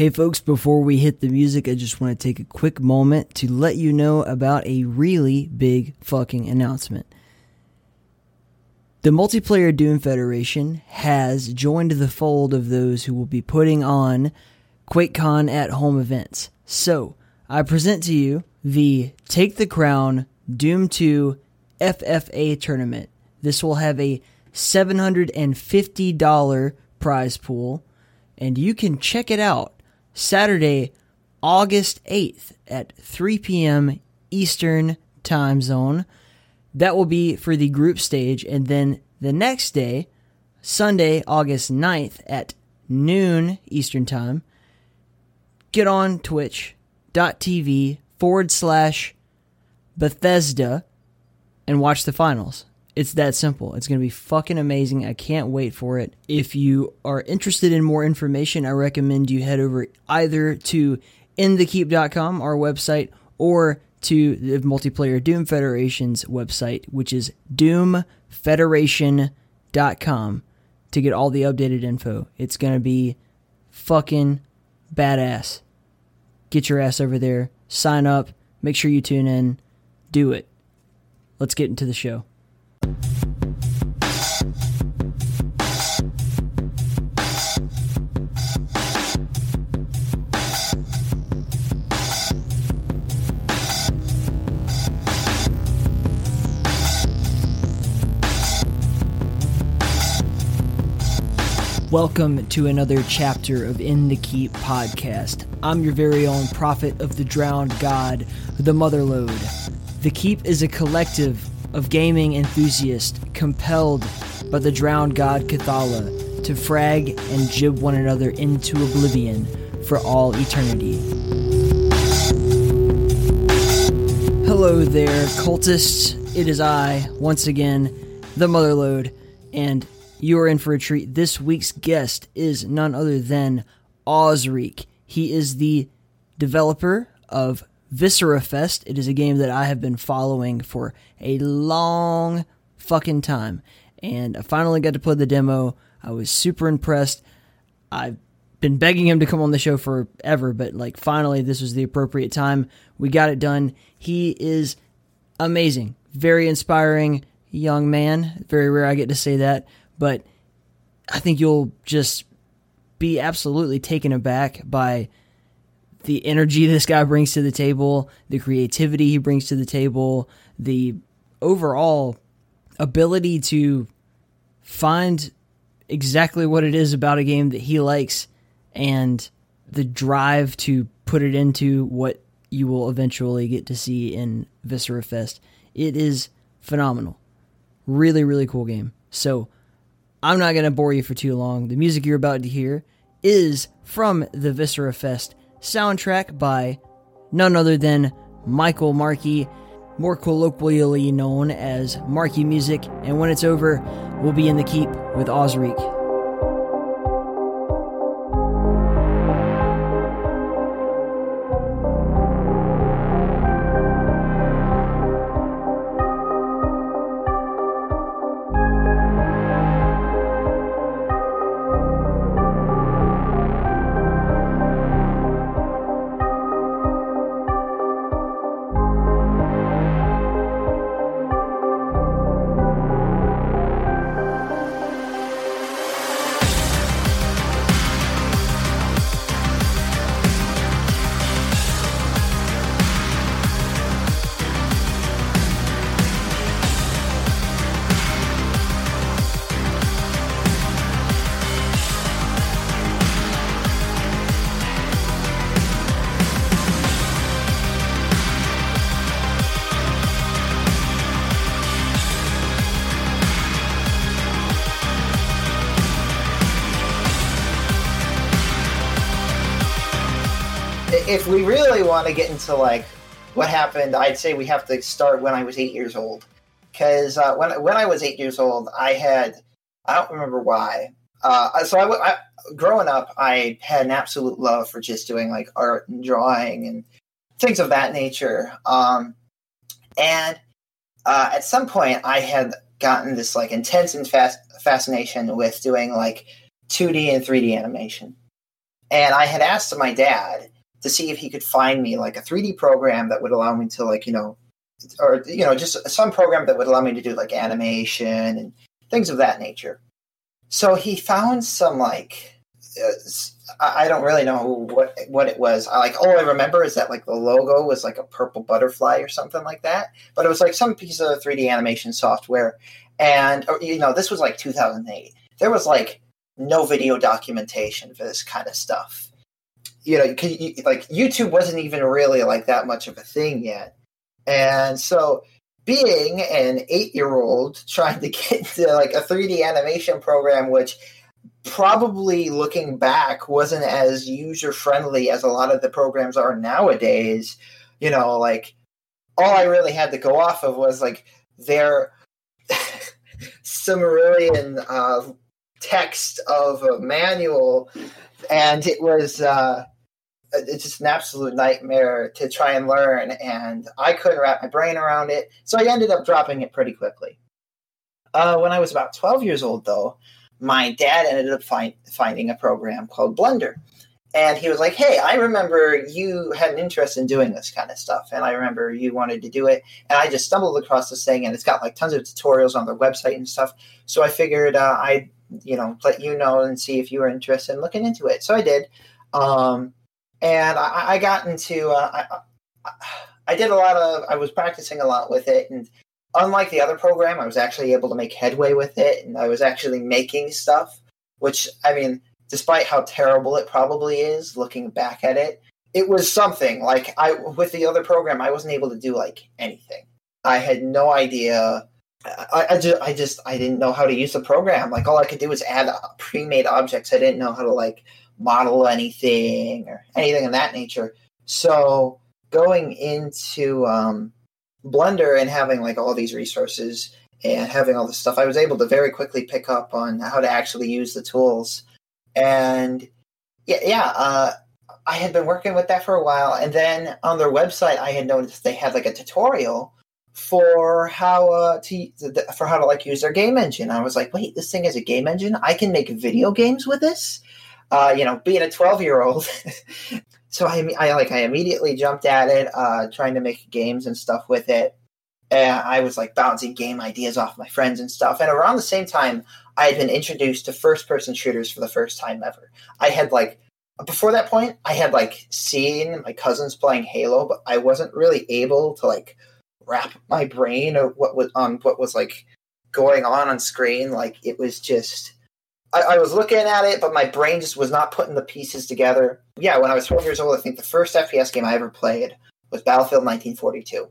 Hey folks, before we hit the music, I just want to take a quick moment to let you know about a really big fucking announcement. The Multiplayer Doom Federation has joined the fold of those who will be putting on QuakeCon at home events. So, I present to you the Take the Crown Doom 2 FFA tournament. This will have a $750 prize pool, and you can check it out Saturday, August 8th at 3 p.m. Eastern Time Zone. That will be for the group stage. And then the next day, Sunday, August 9th at noon Eastern Time, get on twitch.tv forward slash Bethesda and watch the finals. It's that simple. It's going to be fucking amazing. I can't wait for it. If you are interested in more information, I recommend you head over either to inthekeep.com, our website, or to the Multiplayer Doom Federation's website, which is doomfederation.com to get all the updated info. It's going to be fucking badass. Get your ass over there, sign up, make sure you tune in, do it. Let's get into the show. Welcome to another chapter of In the Keep podcast. I'm your very own prophet of the drowned god, the Motherlode. The Keep is a collective of gaming enthusiasts compelled by the drowned god Cathala to frag and gib one another into oblivion for all eternity. Hello there, cultists. It is I, once again, the Motherlode, and you are in for a treat. This week's guest is none other than Ozreek. He is the developer of Viscera Fest. It is a game that I have been following for a long fucking time. And I finally got to play the demo. I was super impressed. I've been begging him to come on the show forever, but like finally this was the appropriate time. We got it done. He is amazing. Very inspiring young man. Very rare I get to say that but I think you'll just be absolutely taken aback by the energy this guy brings to the table, the creativity he brings to the table, the overall ability to find exactly what it is about a game that he likes and the drive to put it into what you will eventually get to see in Viscera Fest. It is phenomenal. Really, really cool game. So, I'm not going to bore you for too long. The music you're about to hear is from the Viscera Fest soundtrack by none other than Michael Markey, more colloquially known as Markey Music. And when it's over, we'll be in the keep with Ozreek. Want to get into like what happened, I'd say we have to start when I was eight years old. Because uh, when when I was eight years old, I had I don't remember why. Uh, so I, I, growing up, I had an absolute love for just doing like art and drawing and things of that nature. Um, and uh, at some point, I had gotten this like intense and fast fascination with doing like 2D and 3D animation. and I had asked my dad to see if he could find me like a 3D program that would allow me to like you know, or you know, just some program that would allow me to do like animation and things of that nature. So he found some like uh, I don't really know what what it was. I like all I remember is that like the logo was like a purple butterfly or something like that. But it was like some piece of 3D animation software, and oh, you know this was like 2008. There was like no video documentation for this kind of stuff. You know, like YouTube wasn't even really like that much of a thing yet, and so being an eight year old trying to get into like a 3D animation program, which probably looking back wasn't as user friendly as a lot of the programs are nowadays. You know, like all I really had to go off of was like their Sumerian uh, text of a manual, and it was uh, it's just an absolute nightmare to try and learn, and I couldn't wrap my brain around it, so I ended up dropping it pretty quickly. Uh, when I was about 12 years old, though, my dad ended up find, finding a program called Blender. And he was like, Hey, I remember you had an interest in doing this kind of stuff. And I remember you wanted to do it. And I just stumbled across this thing, and it's got like tons of tutorials on their website and stuff. So I figured uh, I'd, you know, let you know and see if you were interested in looking into it. So I did. Um, and I, I, got into, uh, I, I did a lot of, I was practicing a lot with it. And unlike the other program, I was actually able to make headway with it, and I was actually making stuff. Which I mean, despite how terrible it probably is, looking back at it, it was something. Like I with the other program, I wasn't able to do like anything. I had no idea. I, I just, I just, I didn't know how to use the program. Like all I could do was add pre-made objects. I didn't know how to like model anything or anything of that nature. So going into um, Blender and having like all these resources and having all this stuff, I was able to very quickly pick up on how to actually use the tools. And yeah, yeah, uh, I had been working with that for a while, and then on their website, I had noticed they had like a tutorial for how uh, to for how to like use their game engine. I was like, wait, this thing is a game engine. I can make video games with this. Uh, you know, being a twelve year old, so I, I like I immediately jumped at it, uh, trying to make games and stuff with it. And I was like bouncing game ideas off my friends and stuff. And around the same time, I had been introduced to first person shooters for the first time ever. I had like before that point, I had like seen my cousins playing Halo, but I wasn't really able to like wrap my brain or what was on what was like going on on screen. Like it was just I, I, was looking at it, but my brain just was not putting the pieces together. Yeah, when I was 12 years old, I think the first FPS game I ever played was Battlefield 1942,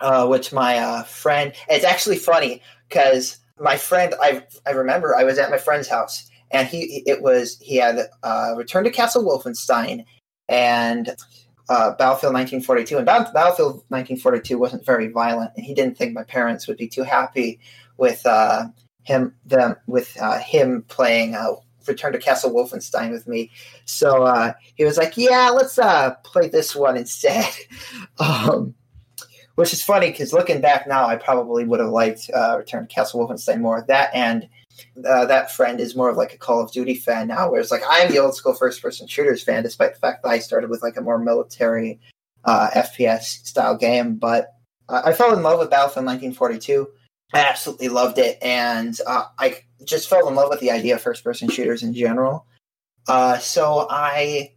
uh, which my uh, friend. It's actually funny because my friend, I I remember I was at my friend's house and he it was he had uh, Return to Castle Wolfenstein and uh, Battlefield 1942, and Battlefield 1942 wasn't very violent, and he didn't think my parents would be too happy with uh, him them with uh, him playing uh, Return to Castle Wolfenstein with me. So uh, he was like, "Yeah, let's uh, play this one instead." um, which is funny because looking back now, I probably would have liked Return to Castle Wolfenstein more. That and uh, that friend is more of like a Call of Duty fan now, whereas like I'm the old school first person shooters fan, despite the fact that I started with like a more military uh, FPS style game. But I fell in love with Battlefield 1942. I absolutely loved it, and uh, I just fell in love with the idea of first person shooters in general. Uh, so I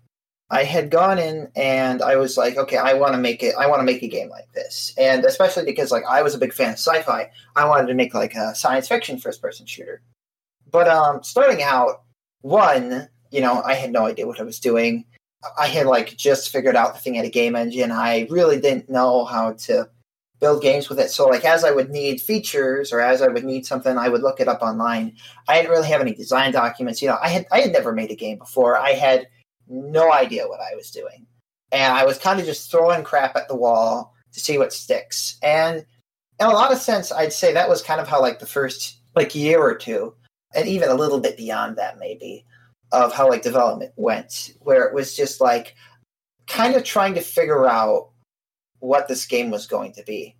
I had gone in and I was like, okay, I want to make it. I want to make a game like this, and especially because like I was a big fan of sci-fi, I wanted to make like a science fiction first person shooter. But um, starting out, one, you know, I had no idea what I was doing. I had like just figured out the thing at a game engine. I really didn't know how to build games with it. So like as I would need features or as I would need something, I would look it up online. I didn't really have any design documents. You know, I had I had never made a game before. I had no idea what I was doing. And I was kind of just throwing crap at the wall to see what sticks. And in a lot of sense, I'd say that was kind of how like the first like year or two, and even a little bit beyond that maybe, of how like development went, where it was just like kind of trying to figure out what this game was going to be.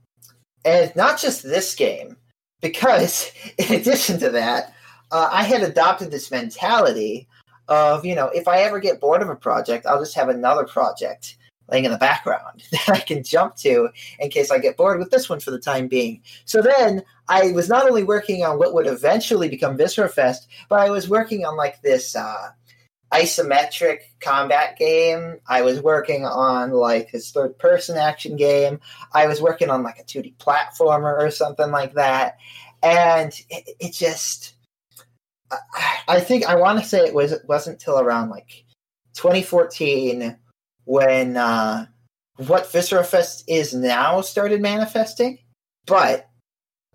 And not just this game, because in addition to that, uh, I had adopted this mentality of you know if I ever get bored of a project, I'll just have another project laying in the background that I can jump to in case I get bored with this one for the time being. So then I was not only working on what would eventually become Viscera Fest, but I was working on like this uh, isometric combat game. I was working on like this third person action game. I was working on like a 2D platformer or something like that. And it, it just, I, think I want to say it was it wasn't till around like 2014 when uh, what Viscera Fest is now started manifesting. But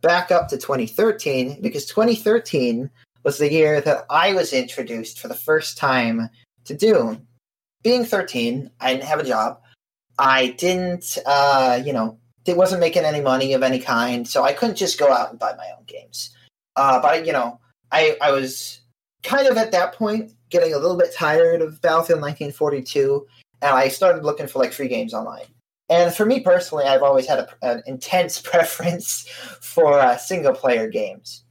back up to 2013 because 2013 was the year that I was introduced for the first time to Doom. Being 13, I didn't have a job. I didn't, uh, you know, it wasn't making any money of any kind, so I couldn't just go out and buy my own games. Uh, but you know, I I was kind of at that point getting a little bit tired of Battlefield 1942, and I started looking for like free games online. And for me personally, I've always had a, an intense preference for uh, single player games.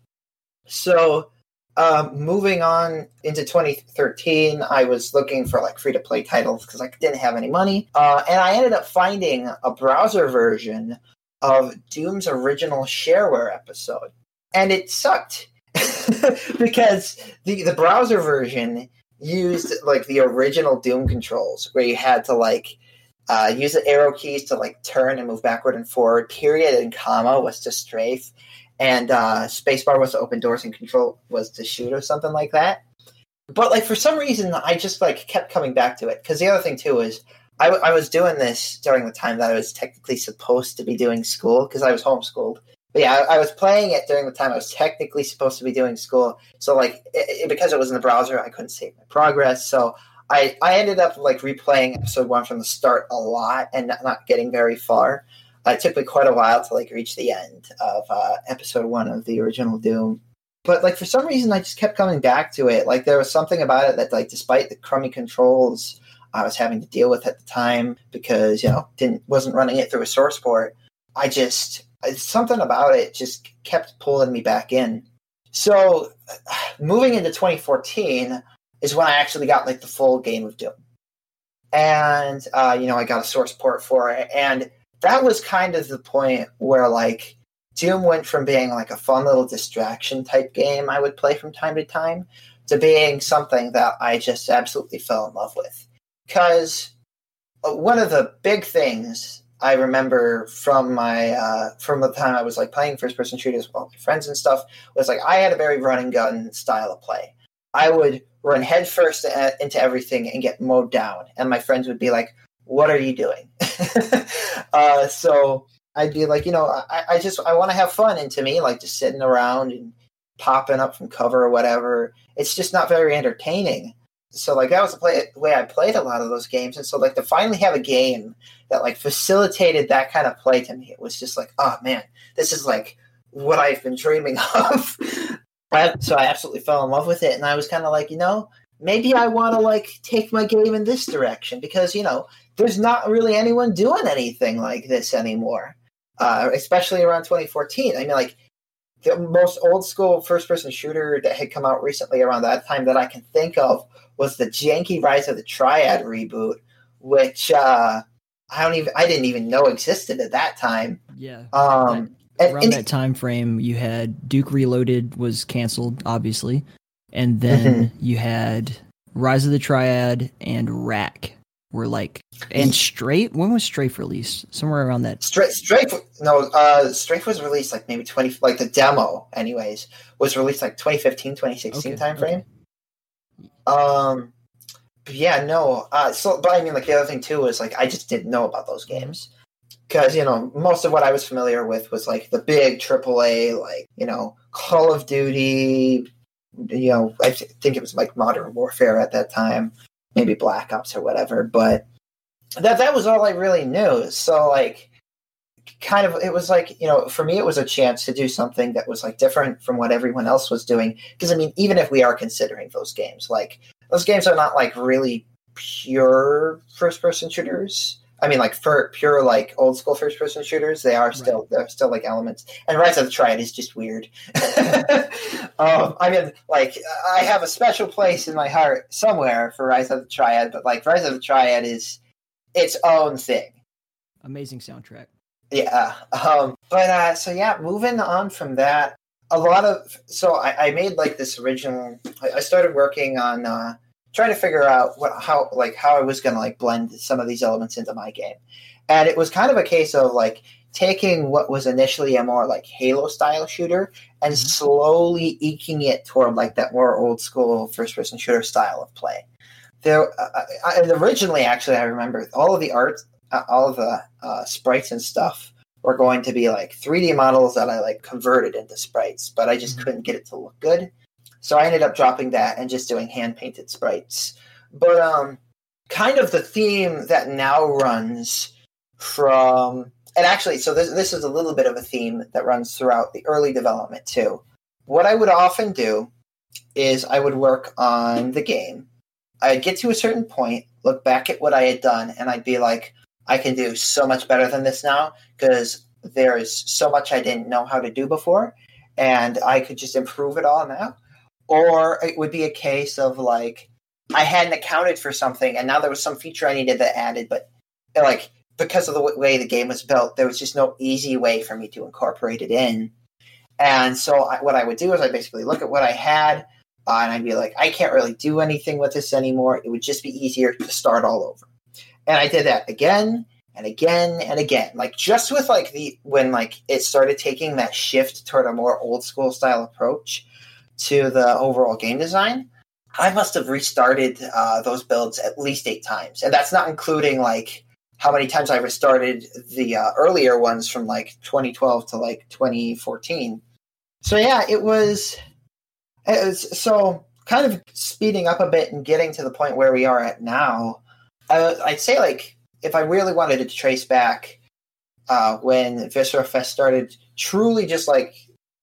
So uh, moving on into 2013, I was looking for like free to play titles because I didn't have any money, uh, and I ended up finding a browser version of Doom's original shareware episode, and it sucked because the the browser version used like the original Doom controls where you had to like uh, use the arrow keys to like turn and move backward and forward. Period and comma was to strafe and uh, spacebar was to open doors and control was to shoot or something like that. But like for some reason, I just like kept coming back to it because the other thing too is I, I was doing this during the time that I was technically supposed to be doing school because I was homeschooled. But yeah, I, I, was playing it during the time I was technically supposed to be doing school. So like it, it, because it was in the browser, I couldn't save my progress. So I I ended up like replaying episode one from the start a lot and not, not getting very far. Uh, it took me quite a while to like reach the end of uh, episode one of the original Doom. But like for some reason, I just kept coming back to it. Like there was something about it that like, despite the crummy controls I was having to deal with at the time, because you know didn't wasn't running it through a source port, I just something about it just kept pulling me back in. So moving into 2014 is when I actually got like the full game of Doom, and uh, you know I got a source port for it, and that was kind of the point where like Doom went from being like a fun little distraction type game I would play from time to time to being something that I just absolutely fell in love with. Because uh, one of the big things I remember from my uh, from the time I was like playing first person shooters with all my friends and stuff was like I had a very run and gun style of play. I would run headfirst uh, into everything and get mowed down, and my friends would be like, what are you doing? uh, so I'd be like, you know, I, I just I want to have fun, and to me, like just sitting around and popping up from cover or whatever, it's just not very entertaining. So like that was the play, way I played a lot of those games, and so like to finally have a game that like facilitated that kind of play to me, it was just like, oh man, this is like what I've been dreaming of. so I absolutely fell in love with it, and I was kind of like, you know, maybe I want to like take my game in this direction because you know there's not really anyone doing anything like this anymore, uh, especially around 2014. I mean, like the most old school first person shooter that had come out recently around that time that I can think of was the janky Rise of the Triad reboot, which uh, I don't even I didn't even know existed at that time. Yeah. Um, that, around and, that time frame, you had Duke Reloaded was canceled, obviously and then mm-hmm. you had Rise of the Triad and Wrack were like and Straight. When was Strafe released? Somewhere around that. Strafe, Strafe no, uh, Strafe was released like maybe twenty, like the demo, anyways, was released like 2015, 2016 okay, time frame. Okay. Um, yeah, no. Uh, so, but I mean, like the other thing too is like I just didn't know about those games because you know most of what I was familiar with was like the big AAA, like you know Call of Duty, you know, I th- think it was like Modern Warfare at that time, maybe Black Ops or whatever. But that that was all I really knew. So like, kind of, it was like you know, for me, it was a chance to do something that was like different from what everyone else was doing. Because I mean, even if we are considering those games, like those games are not like really pure first person shooters. I mean, like for pure like old school first person shooters, they are still right. they're still like elements. And Rise of the Triad is just weird. um, I mean, like I have a special place in my heart somewhere for Rise of the Triad, but like Rise of the Triad is its own thing. Amazing soundtrack. Yeah. Um, but uh, so yeah, moving on from that, a lot of so I, I made like this original. I, I started working on. Uh, trying to figure out what how like how I was going to like blend some of these elements into my game. And it was kind of a case of like taking what was initially a more like Halo style shooter and mm-hmm. slowly eking it toward like that more old school first person shooter style of play. There, uh, I, originally, actually, I remember all of the art, all the uh, sprites and stuff were going to be like 3D models that I like converted into sprites, but I just mm-hmm. couldn't get it to look good. So I ended up dropping that and just doing hand painted sprites. But um, kind of the theme that now runs from and actually, so this this is a little bit of a theme that runs throughout the early development too. What I would often do is I would work on the game. I'd get to a certain point, look back at what I had done, and I'd be like, I can do so much better than this now because there is so much I didn't know how to do before, and I could just improve it all now or it would be a case of like I hadn't accounted for something, and now there was some feature I needed that added, but like because of the way the game was built, there was just no easy way for me to incorporate it in. And so I, what I would do is I basically look at what I had, uh, and I'd be like, I can't really do anything with this anymore. It would just be easier to start all over. And I did that again and again and again. Like just with like the when like it started taking that shift toward a more old school style approach to the overall game design, I must have restarted uh, those builds at least eight times, and that's not including like how many times I restarted the uh, earlier ones from like 2012 to like 2014. So yeah, it was, it was so kind of speeding up a bit and getting to the point where we are at now. I, I'd say like if I really wanted to trace back uh, when Viscera Fest started, truly just like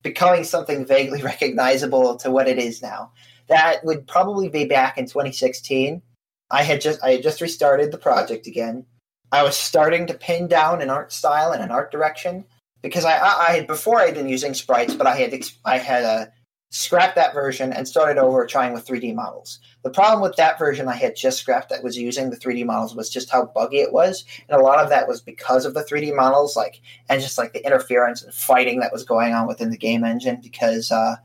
becoming something vaguely recognizable to what it is now. That would probably be back in 2016. I had just I had just restarted the project again. I was starting to pin down an art style and an art direction because I, I, I had before I had been using sprites, but I had I had uh, scrapped that version and started over trying with 3D models. The problem with that version I had just scrapped that was using the 3D models was just how buggy it was, and a lot of that was because of the 3D models, like and just like the interference and fighting that was going on within the game engine. Because uh,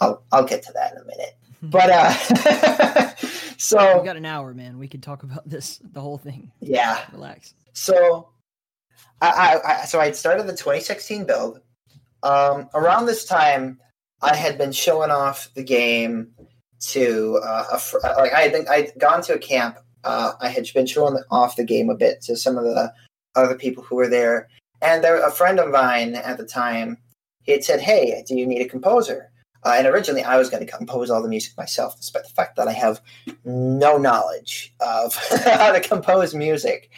I'll I'll get to that in a minute. But uh, so we got an hour, man. We could talk about this the whole thing. Yeah, relax. So I, I, I so I started the 2016 build. Um, around this time, I had been showing off the game to uh, fr- uh, like I had been I'd gone to a camp. Uh, I had been showing off the game a bit to some of the other people who were there, and there a friend of mine at the time. He had said, "Hey, do you need a composer?" Uh, and originally, I was going to compose all the music myself, despite the fact that I have no knowledge of how to compose music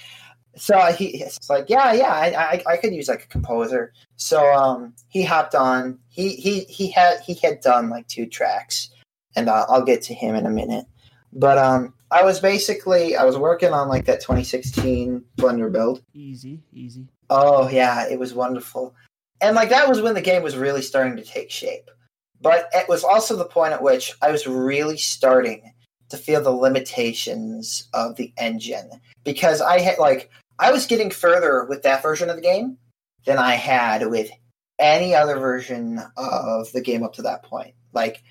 so he's like, yeah, yeah, I, I, I, could use like a composer. So um, he hopped on. He he he had he had done like two tracks, and uh, I'll get to him in a minute. But um, I was basically I was working on like that 2016 Blender build. Easy, easy. Oh yeah, it was wonderful, and like that was when the game was really starting to take shape. But it was also the point at which I was really starting to feel the limitations of the engine because I had like I was getting further with that version of the game than I had with any other version of the game up to that point. Like,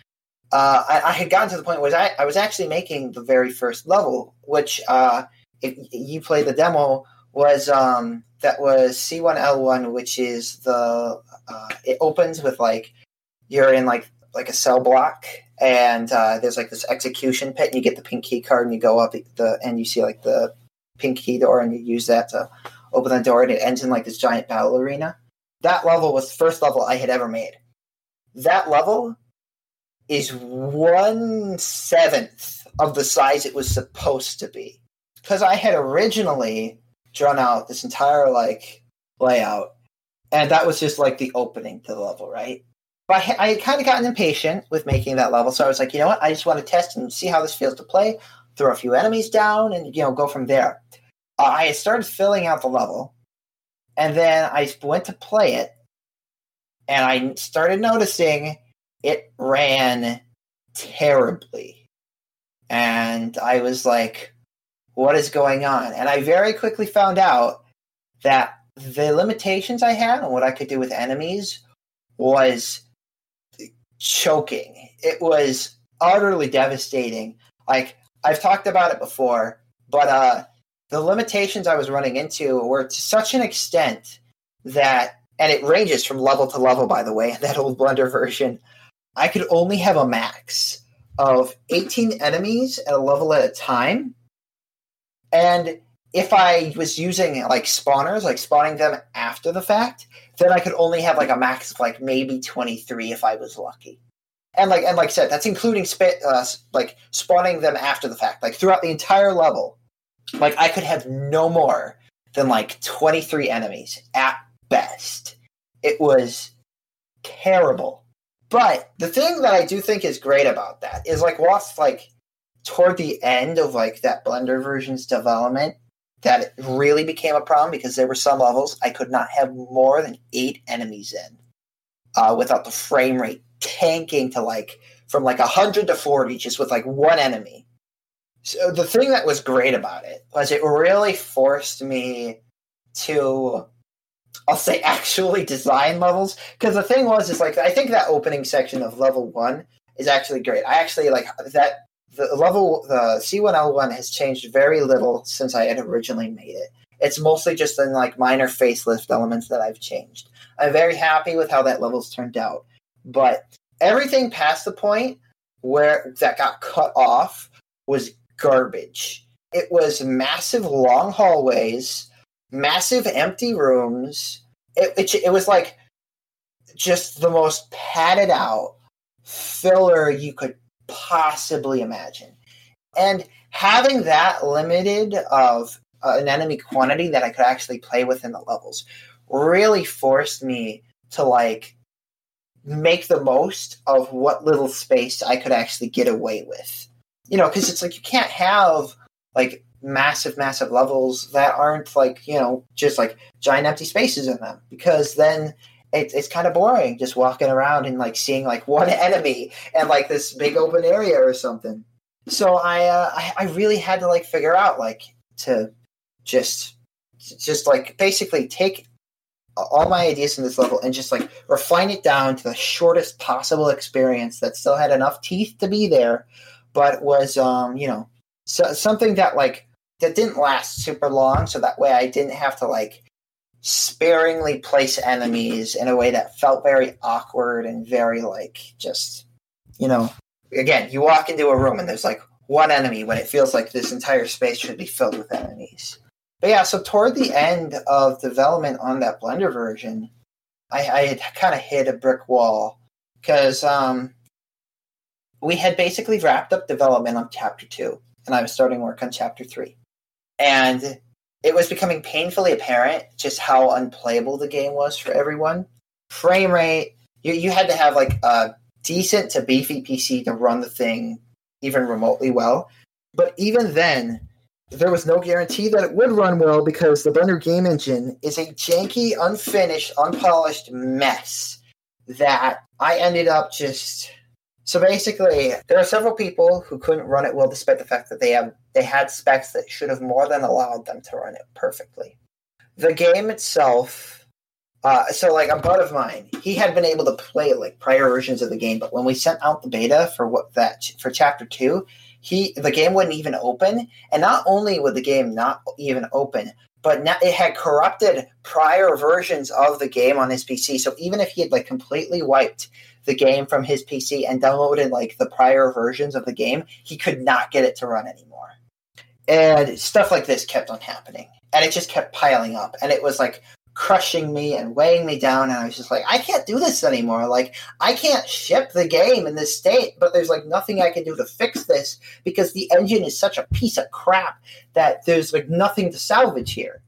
uh, I, I, had gotten to the point where I, I, was actually making the very first level, which, uh, if you play the demo, was um, that was C1L1, which is the uh, it opens with like you're in like like a cell block, and uh, there's like this execution pit, and you get the pink key card, and you go up the and you see like the pink key door and you use that to open the door and it ends in like this giant battle arena. That level was the first level I had ever made. That level is one seventh of the size it was supposed to be. Because I had originally drawn out this entire like layout, and that was just like the opening to the level, right? But I, had kind of gotten impatient with making that level, so I was like, you know what? I just want to test and see how this feels to play throw a few enemies down, and you know go from there. uh, I started filling out the level, and then I went to play it, and I started noticing it ran terribly. And I was like, what is going on? And I very quickly found out that the limitations I had on what I could do with enemies was choking. It was utterly devastating. Like I've talked about it before, but uh the limitations I was running into were to such an extent that and it ranges from level to level by the way, in that old Blender version. I could only have a max of 18 enemies at a level at a time. And if I was using like spawners, like spawning them after the fact, then I could only have like a max of like maybe 23 if I was lucky. And like and like I said, that's including sp- uh, like spawning them after the fact. Like throughout the entire level, like I could have no more than like 23 enemies at best. It was terrible. But the thing that I do think is great about that is like whilst like toward the end of like that Blender version's development, that it really became a problem because there were some levels I could not have more than eight enemies in uh, without the frame rate tanking to like from like 100 to 40 just with like one enemy. So the thing that was great about it was it really forced me to I'll say actually design levels because the thing was is like I think that opening section of level 1 is actually great. I actually like that the level the C1L1 has changed very little since I had originally made it. It's mostly just in like minor facelift elements that I've changed. I'm very happy with how that level's turned out. But everything past the point where that got cut off was garbage. It was massive long hallways, massive empty rooms. It, it, it was like just the most padded out filler you could possibly imagine. And having that limited of uh, an enemy quantity that I could actually play within the levels really forced me to like make the most of what little space I could actually get away with. You know, because it's like you can't have like massive, massive levels that aren't like, you know, just like giant empty spaces in them because then it, it's kind of boring just walking around and like seeing like one enemy and like this big open area or something. So I, uh, I, I really had to like figure out like to just just like basically take all my ideas in this level and just like refine it down to the shortest possible experience that still had enough teeth to be there, but was um you know so, something that like that didn't last super long, so that way I didn't have to like sparingly place enemies in a way that felt very awkward and very like just you know again you walk into a room and there's like one enemy when it feels like this entire space should be filled with enemies. But yeah so toward the end of development on that blender version i, I had kind of hit a brick wall because um, we had basically wrapped up development on chapter two and i was starting work on chapter three and it was becoming painfully apparent just how unplayable the game was for everyone. Frame rate, you, you had to have like a decent to beefy PC to run the thing even remotely well. But even then, there was no guarantee that it would run well because the Blender game engine is a janky, unfinished, unpolished mess that I ended up just so basically, there are several people who couldn't run it well, despite the fact that they have they had specs that should have more than allowed them to run it perfectly. The game itself, uh, so like a bud of mine, he had been able to play like prior versions of the game, but when we sent out the beta for what that for chapter two, he the game wouldn't even open, and not only would the game not even open, but now it had corrupted prior versions of the game on his PC. So even if he had like completely wiped the game from his PC and downloaded like the prior versions of the game, he could not get it to run anymore. And stuff like this kept on happening. And it just kept piling up. And it was like crushing me and weighing me down. And I was just like, I can't do this anymore. Like, I can't ship the game in this state, but there's like nothing I can do to fix this because the engine is such a piece of crap that there's like nothing to salvage here.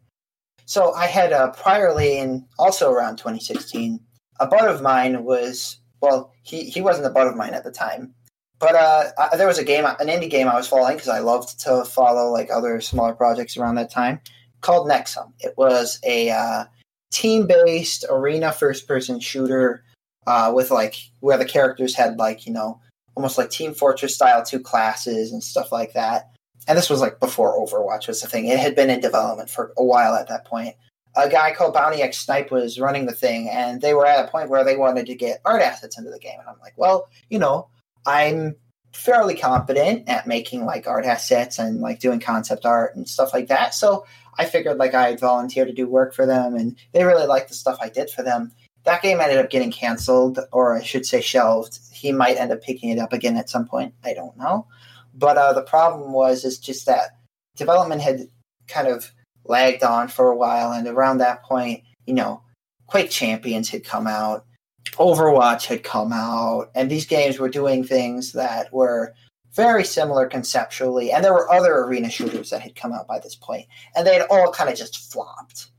So I had uh, priorly, and also around 2016, a bud of mine was well, he, he wasn't a bud of mine at the time, but uh, I, there was a game, an indie game I was following because I loved to follow like other smaller projects around that time called Nexum. It was a uh, team-based arena first-person shooter uh, with like where the characters had like you know almost like Team Fortress style two classes and stuff like that. And this was like before Overwatch was the thing. It had been in development for a while at that point. A guy called Bounty X Snipe was running the thing, and they were at a point where they wanted to get art assets into the game. And I'm like, well, you know, I'm fairly competent at making like art assets and like doing concept art and stuff like that. So I figured like I'd volunteer to do work for them, and they really liked the stuff I did for them. That game ended up getting canceled, or I should say shelved. He might end up picking it up again at some point. I don't know. But uh, the problem was is just that development had kind of lagged on for a while, and around that point, you know, Quake Champions had come out, Overwatch had come out, and these games were doing things that were very similar conceptually, and there were other arena shooters that had come out by this point, and they had all kind of just flopped.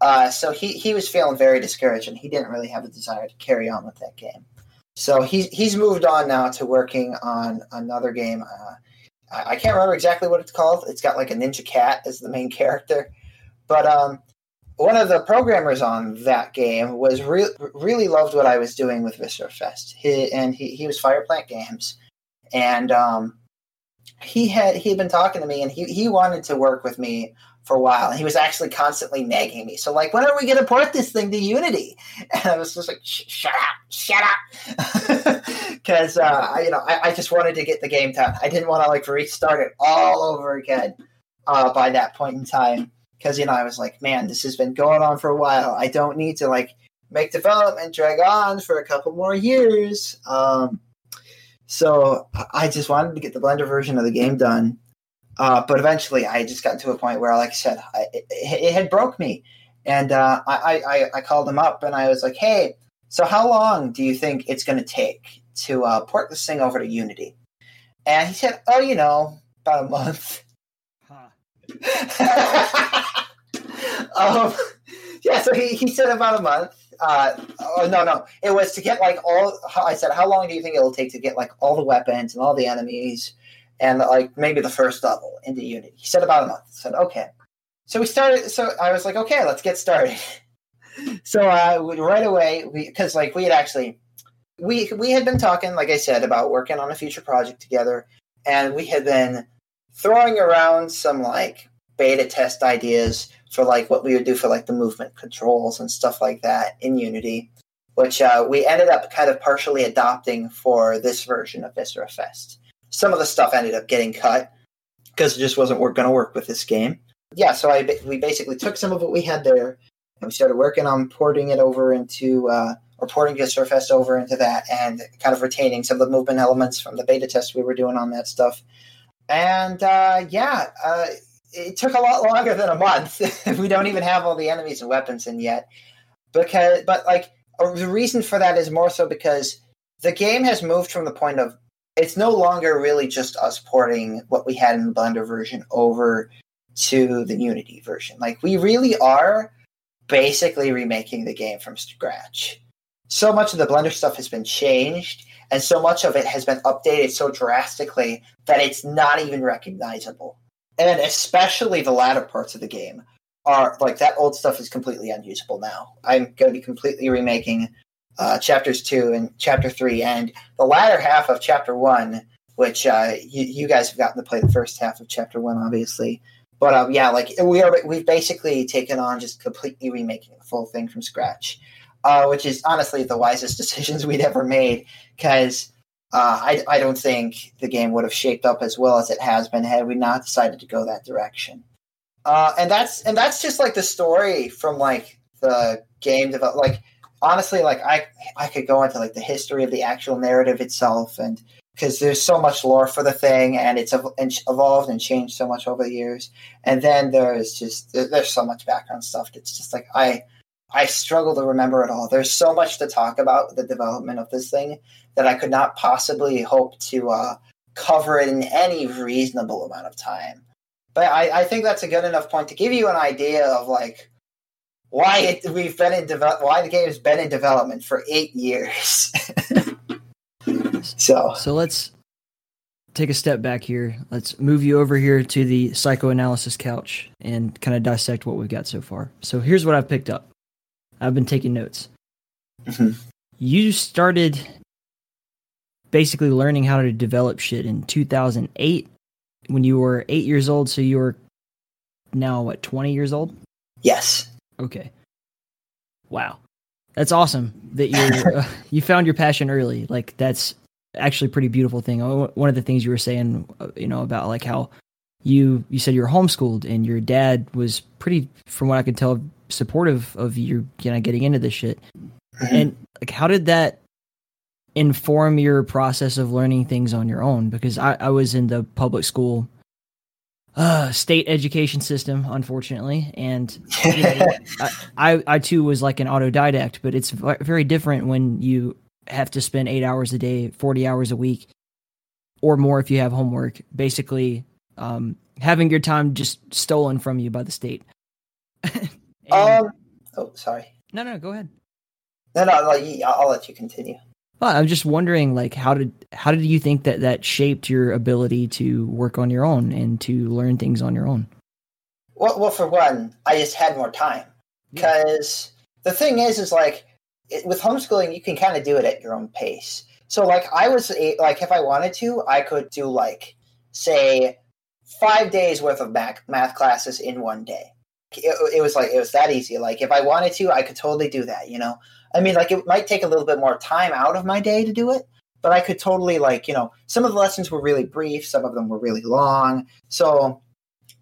Uh, so he he was feeling very discouraged, and he didn't really have a desire to carry on with that game. So he's he's moved on now to working on another game. Uh, I, can't remember exactly what it's called. It's got like a ninja cat as the main character, but um, one of the programmers on that game was re- really loved what I was doing with Viscera Fest. He, and he he was Fireplant Games, and um, he had he had been talking to me, and he he wanted to work with me for a while. He was actually constantly nagging me. So like, when are we going to port this thing to Unity? And I was just like, shut up, shut up, because uh, you know I, I, just wanted to get the game done. I didn't want to like restart it all over again uh, by that point in time. Because you know I was like, man, this has been going on for a while. I don't need to like make development drag on for a couple more years. Um, so I just wanted to get the Blender version of the game done uh, but eventually, I just got to a point where, like I said, I, it, it, had broke me, and uh, I, I, I called him up and I was like, "Hey, so how long do you think it's going to take to uh, port this thing over to Unity?" And he said, "Oh, you know, about a month." Huh. um, yeah, so he, he said about a month. Uh, oh no, no, it was to get like all. I said, "How long do you think it will take to get like all the weapons and all the enemies?" and like maybe the first level into Unity. He said about a month. I said okay. So we started. So I was like, okay, let's get started. so uh, right away, because like we had actually we we had been talking, like I said, about working on a future project together, and we had been throwing around some like beta test ideas for like what we would do for like the movement controls and stuff like that in Unity, which uh, we ended up kind of partially adopting for this version of Viscera Fest some of the stuff ended up getting cut because it just wasn't going to work with this game. Yeah, so I we basically took some of what we had there and we started working on porting it over into uh, or porting Viscera Fest over into that and kind of retaining some of the movement elements from the beta test we were doing on that stuff. And uh, yeah, uh, it took a lot longer than a month. we don't even have all the enemies and weapons in yet because, but like uh, the reason for that is more so because the game has moved from the point of it's no longer really just us porting what we had in the Blender version over to the Unity version. Like we really are basically remaking the game from scratch. So much of the Blender stuff has been changed, and so much of it has been updated so drastically that it's not even recognizable. And especially the latter parts of the game are like that old stuff is completely unusable now. I'm going to be completely remaking uh, chapters two and chapter three, and the latter half of chapter one, which uh, you, you, guys have gotten to play the first half of chapter one, obviously. But um, yeah, like we are, we've basically taken on just completely remaking the full thing from scratch, uh, which is honestly the wisest decisions we'd ever made because. Uh, I, I don't think the game would have shaped up as well as it has been had we not decided to go that direction. Uh, and that's and that's just like the story from like the game develop like honestly, like I I could go into like the history of the actual narrative itself, and because there's so much lore for the thing, and it's evolved and changed so much over the years. And then there's just there's so much background stuff. It's just like I I struggle to remember it all. There's so much to talk about the development of this thing that I could not possibly hope to uh, cover it in any reasonable amount of time. But I, I think that's a good enough point to give you an idea of like why it, we've been in develop why the game has been in development for eight years. so so let's take a step back here. Let's move you over here to the psychoanalysis couch and kind of dissect what we've got so far. So here's what I've picked up. I've been taking notes. Mhm. You started basically learning how to develop shit in 2008 when you were eight years old. So you were now, what, 20 years old? Yes. Okay. Wow. That's awesome that you uh, you found your passion early. Like that's actually a pretty beautiful thing. Uh, One of the things you were saying, uh, you know, about like how you you said you were homeschooled and your dad was pretty, from what I could tell, supportive of you, you know, getting into this shit. Mhm. And like, how did that inform your process of learning things on your own? Because I, I was in the public school, uh, state education system, unfortunately, and you know, I, I I too was like an autodidact, but it's very different when you have to spend eight hours a day, forty hours a week, or more if you have homework. Basically, um, having your time just stolen from you by the state. And- um. Oh, sorry. no, no, go ahead. No, no. Like, I'll, let you continue. Well, I'm just wondering, like, how did how did you think that that shaped your ability to work on your own and to learn things on your own? Well, well, for one, I just had more time because the thing is, is like it, with homeschooling, you can kind of do it at your own pace. So, like, I was a, like, if I wanted to, I could do like, say, five days worth of math math classes in one day. It, it was like it was that easy. Like, if I wanted to, I could totally do that. You know, I mean, like, it might take a little bit more time out of my day to do it, but I could totally like, you know, some of the lessons were really brief, some of them were really long. So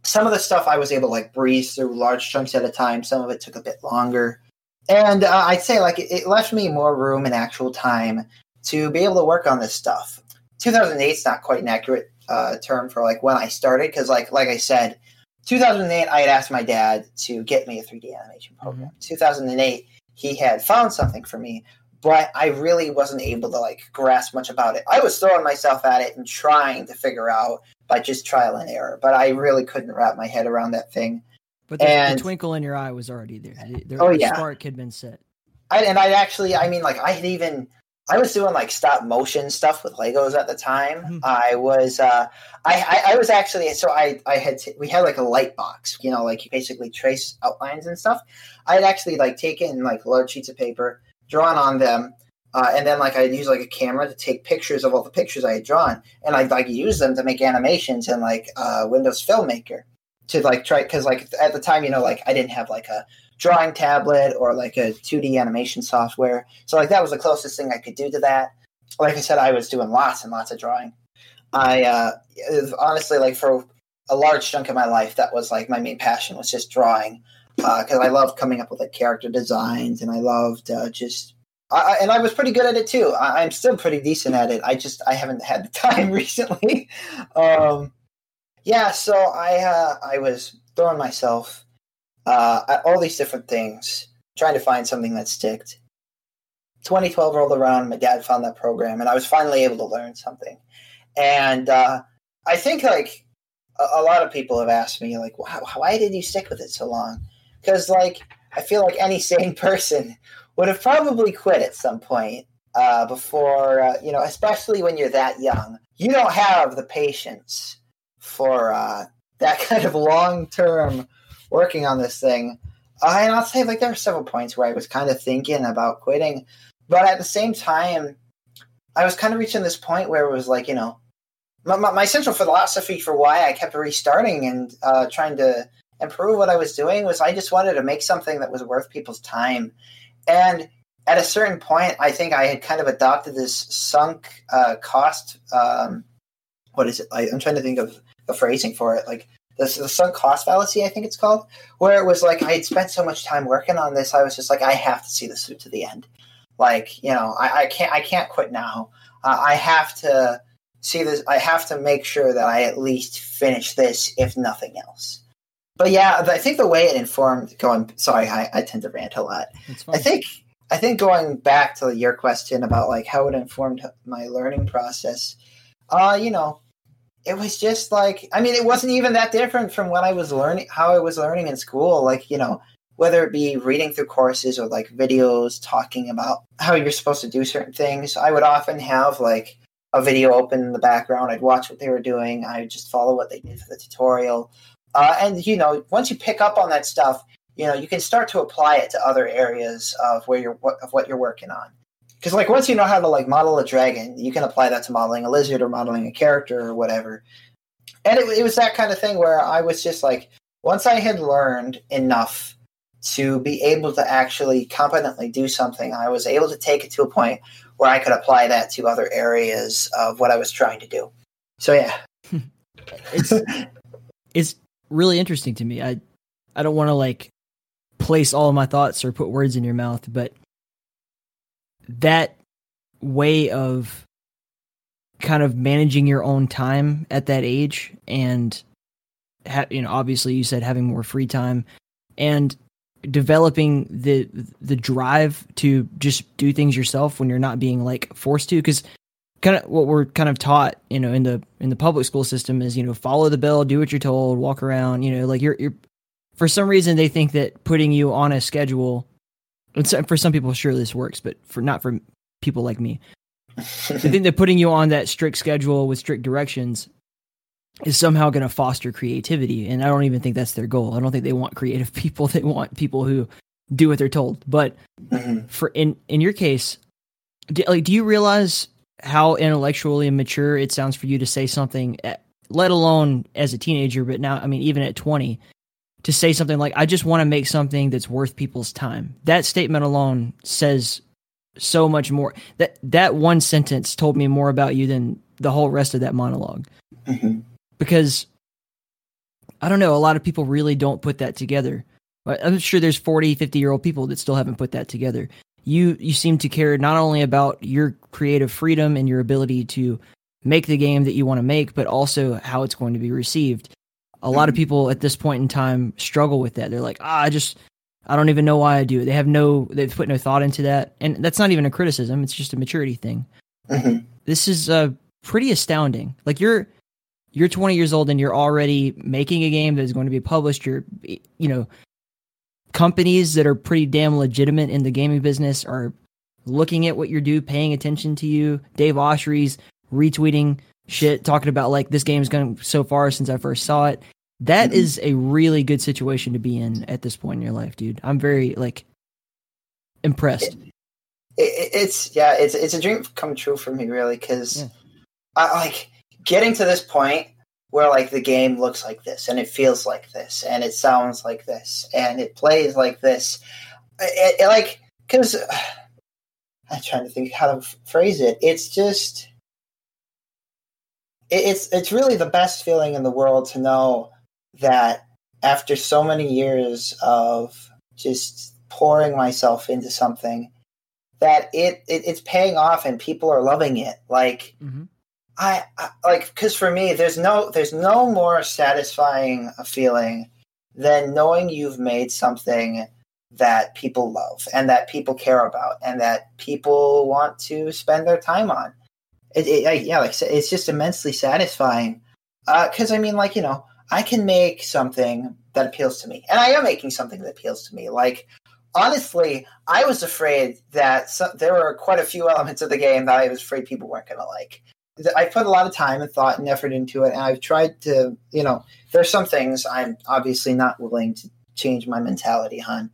some of the stuff I was able to like breeze through large chunks at a time. Some of it took a bit longer, and uh, I'd say like it, it left me more room and actual time to be able to work on this stuff. 2008 is not quite an accurate uh, term for like when I started because like like I said, 2008 I had asked my dad to get me a 3D animation mm-hmm. program. 2008 he had found something for me, but I really wasn't able to like grasp much about it. I was throwing myself at it and trying to figure out by just trial and error, but I really couldn't wrap my head around that thing. But the, the twinkle in your eye was already there. The, the Oh, yeah. spark had been set. I, and I actually, I mean, like I had even, I was doing like stop motion stuff with Legos at the time. Mhm. I was, uh, I, I, I was actually, so I, I had, t- we had like a light box, you know, like you basically trace outlines and stuff. I had actually like taken like large sheets of paper, drawn on them, uh, and then like I'd use like a camera to take pictures of all the pictures I had drawn, and I'd like use them to make animations in like uh, Windows Filmmaker to like try because like at the time, you know, like I didn't have like a drawing tablet or like a 2D animation software. So like that was the closest thing I could do to that. Like I said, I was doing lots and lots of drawing. I uh, honestly like for a large chunk of my life, that was like my main passion was just drawing because I loved coming up with like character designs and I loved uh, just. I, and I was pretty good at it too. I, I'm still pretty decent at it. I just I haven't had the time recently. um, yeah, so I uh, I was throwing myself uh, all these different things, trying to find something that sticked. 2012 rolled around, my dad found that program, and I was finally able to learn something. And uh, I think like a, a lot of people have asked me, like, why, why did you stick with it so long? Because like I feel like any sane person would have probably quit at some point uh, before, uh, you know, especially when you're that young. You don't have the patience for uh, that kind of long term working on this thing. Uh, and I'll say, like, there were several points where I was kind of thinking about quitting, but at the same time, I was kind of reaching this point where it was like, you know, my, my, my central philosophy for why I kept restarting and uh, trying to improve what I was doing was I just wanted to make something that was worth people's time. And at a certain point, I think I had kind of adopted this sunk uh, cost. Um, what is it? I, I'm trying to think of the phrasing for it. Like the, the sunk cost fallacy, I think it's called, where it was like I had spent so much time working on this, I was just like, I have to see this through to the end. Like you know, I, I can't I can't quit now. Uh, I have to see this. I have to make sure that I at least finish this, if nothing else. But yeah, I think the way it informed going. Sorry, I, I tend to rant a lot. I think I think going back to your question about like how it informed my learning process, uh, you know, it was just like I mean, it wasn't even that different from when I was learning how I was learning in school. Like you know, whether it be reading through courses or like videos talking about how you're supposed to do certain things, I would often have like a video open in the background. I'd watch what they were doing. I would just follow what they did for the tutorial. Uh, and you know, once you pick up on that stuff, you know, you can start to apply it to other areas of where you're of what you're working on. Because like once you know how to like model a dragon, you can apply that to modeling a lizard or modeling a character or whatever. And it, it was that kind of thing where I was just like, once I had learned enough to be able to actually competently do something, I was able to take it to a point where I could apply that to other areas of what I was trying to do. So yeah, it's it's really interesting to me. I I don't want to like place all of my thoughts or put words in your mouth, but that way of kind of managing your own time at that age and ha- you know obviously you said having more free time and developing the the drive to just do things yourself when you're not being like forced to. Because kind of what we're kind of taught you know in the in the public school system is you know follow the bell do what you're told walk around you know like you're you're for some reason they think that putting you on a schedule for some people sure this works but for not for people like me. I think that putting you on that strict schedule with strict directions is somehow going to foster creativity and i don't even think that's their goal. I don't think they want creative people. They want people who do what they're told. But mm-hmm. for in in your case do, like do you realize how intellectually immature it sounds for you to say something at, let alone as a teenager but now i mean even at 20 to say something like i just want to make something that's worth people's time that statement alone says so much more that that one sentence told me more about you than the whole rest of that monolog mm-hmm because I don't know, a lot of people really don't put that together. I'm sure there's 40, 50 year old people that still haven't put that together. You you seem to care not only about your creative freedom and your ability to make the game that you want to make, but also how it's going to be received. A lot of people at this point in time struggle with that. They're like, ah, I just I don't even know why I do it. They have no they've put no thought into that. And that's not even a criticism, it's just a maturity thing. Mm-hmm. This is uh pretty astounding. Like you're you're 20 years old and you're already making a game that is going to be published. You're, you know, companies that are pretty damn legitimate in the gaming business are looking at what you do, paying attention to you. Dave Oshry's retweeting shit, talking about like this game's gone so far since I first saw it. That mm-hmm. is a really good situation to be in at this point in your life, dude. I'm very like impressed. It, it, it's yeah, it's it's a dream come true for me, really, because yeah. I like getting to this point where like the game looks like this and it feels like this and it sounds like this and it plays like this it, it like because uh, i'm trying to think how to f- phrase it it's just it, it's it's really the best feeling in the world to know that after so many years of just pouring myself into something that it, it it's paying off and people are loving it like mm-hmm I, I like because for me, there's no there's no more satisfying a feeling than knowing you've made something that people love and that people care about and that people want to spend their time on. It, it yeah, like it's just immensely satisfying. Because uh, I mean, like you know, I can make something that appeals to me, and I am making something that appeals to me. Like honestly, I was afraid that some, there were quite a few elements of the game that I was afraid people weren't going to like. I put a lot of time and thought and effort into it, and I've tried to, you know, there's some things I'm obviously not willing to change my mentality on.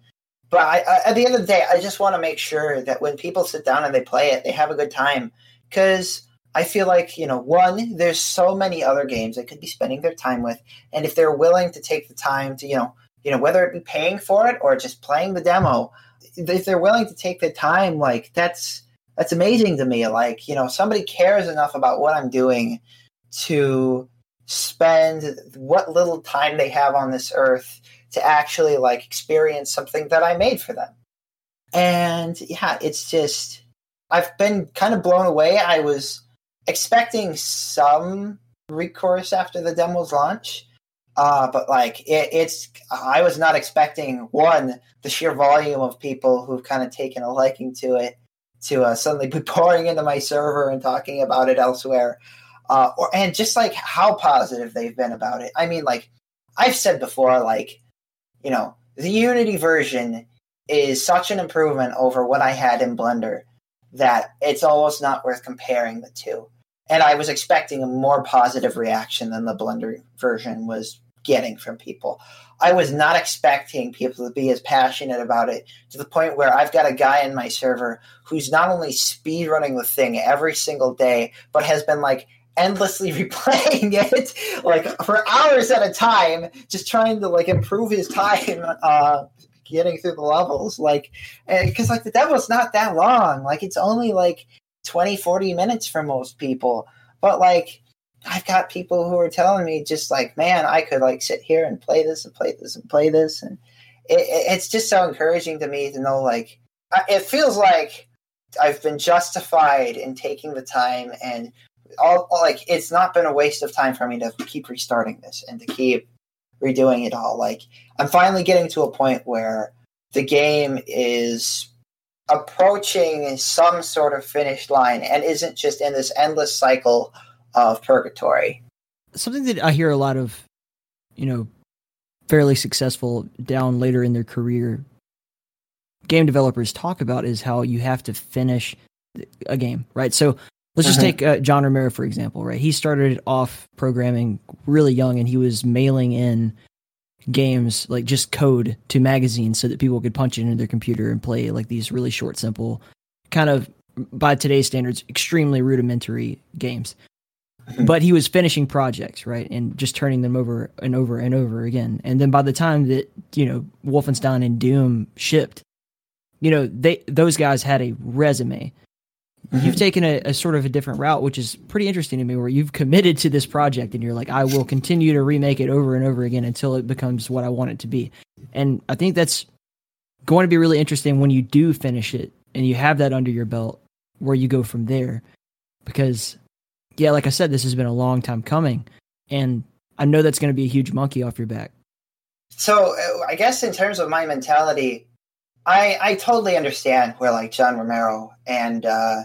But I, I, at the end of the day, I just want to make sure that when people sit down and they play it, they have a good time. Because I feel like, you know, one, there's so many other games they could be spending their time with, and if they're willing to take the time to, you know, you know, whether it be paying for it or just playing the demo, if they're willing to take the time, like that's that's amazing to me. Like, you know, somebody cares enough about what I'm doing to spend what little time they have on this earth to actually like experience something that I made for them. And yeah, it's just I've been kind of blown away. I was expecting some recourse after the demo's launch. Uh, but like it, it's, I was not expecting one the sheer volume of people who've kind of taken a liking to it, to uh, suddenly be pouring into my server and talking about it elsewhere. Uh, or and just like how positive they've been about it. I mean, like I've said before, like you know, the Unity version is such an improvement over what I had in Blender that it's almost not worth comparing the two. And I was expecting a more positive reaction than the Blender version was getting from people. I was not expecting people to be as passionate about it to the point where I've got a guy in my server who's not only speed running the thing every single day, but has been like endlessly replaying it like for hours at a time, just trying to like improve his time uh, getting through the levels. Like, because like the demo's not that long, like it's only like 20, 40 minutes for most people, but like I've got people who are telling me just like, man, I could like sit here and play this and play this and play this, and it, it's just so encouraging to me to know like it feels like I've been justified in taking the time and all like it's not been a waste of time for me to keep restarting this and to keep redoing it all. Like I'm finally getting to a point where the game is approaching some sort of finish line and isn't just in this endless cycle of purgatory. Something that I hear a lot of, you know, fairly successful down later in their career game developers talk about is how you have to finish a game, right? So let's just uh-huh. take uh, John Romero for example, right? He started off programming really young, and he was mailing in games like just code to magazines so that people could punch it into their computer and play like these really short, simple, kind of by today's standards, extremely rudimentary games. Mm-hmm. but he was finishing projects, right, and just turning them over and over and over again. And then by the time that you know Wolfenstein and Doom shipped, you know they those guys had a resume. You've taken a, a, sort of a different route, which is pretty interesting to me, where you've committed to this project and you're like, I will continue to remake it over and over again until it becomes what I want it to be. And I think that's going to be really interesting when you do finish it and you have that under your belt, where you go from there. Because yeah, like I said, this has been a long time coming, and I know that's going to be a huge monkey off your back. So uh, I guess in terms of my mentality, I I totally understand where like John Romero and uh,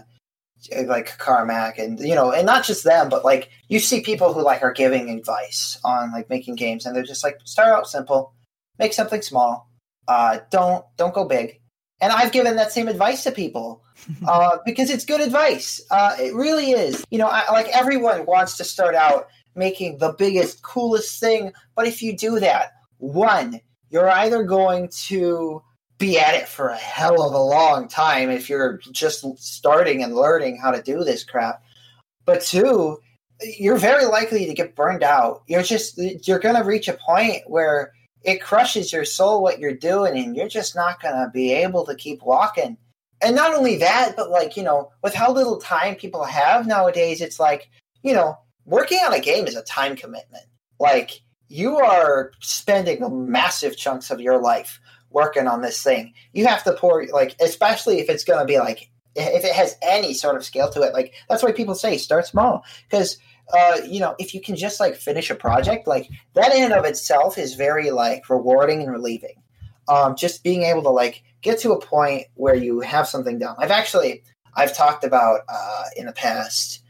like Carmack and you know, and not just them, but like you see people who like are giving advice on like making games, and they're just like start out simple, make something small, uh, don't don't go big. And I've given that same advice to people uh, because it's good advice. Uh, it really is. You know, I, like everyone wants to start out making the biggest, coolest thing, but if you do that, one, you're either going to be at it for a hell of a long time if you're just starting and learning how to do this crap. But two, you're very likely to get burned out. You're just you're going to reach a point where it crushes your soul what you're doing and you're just not going to be able to keep walking and not only that, but like, you know, with how little time people have nowadays, it's like, you know, working on a game is a time commitment. Like, you are spending massive chunks of your life working on this thing. You have to pour, like, especially if it's going to be like, if it has any sort of scale to it, like, that's why people say start small. Because, uh, you know, if you can just like finish a project, like, that in and of itself is very like rewarding and relieving. Um, just being able to like get to a point where you have something done. I've actually I've talked about uh, in the past.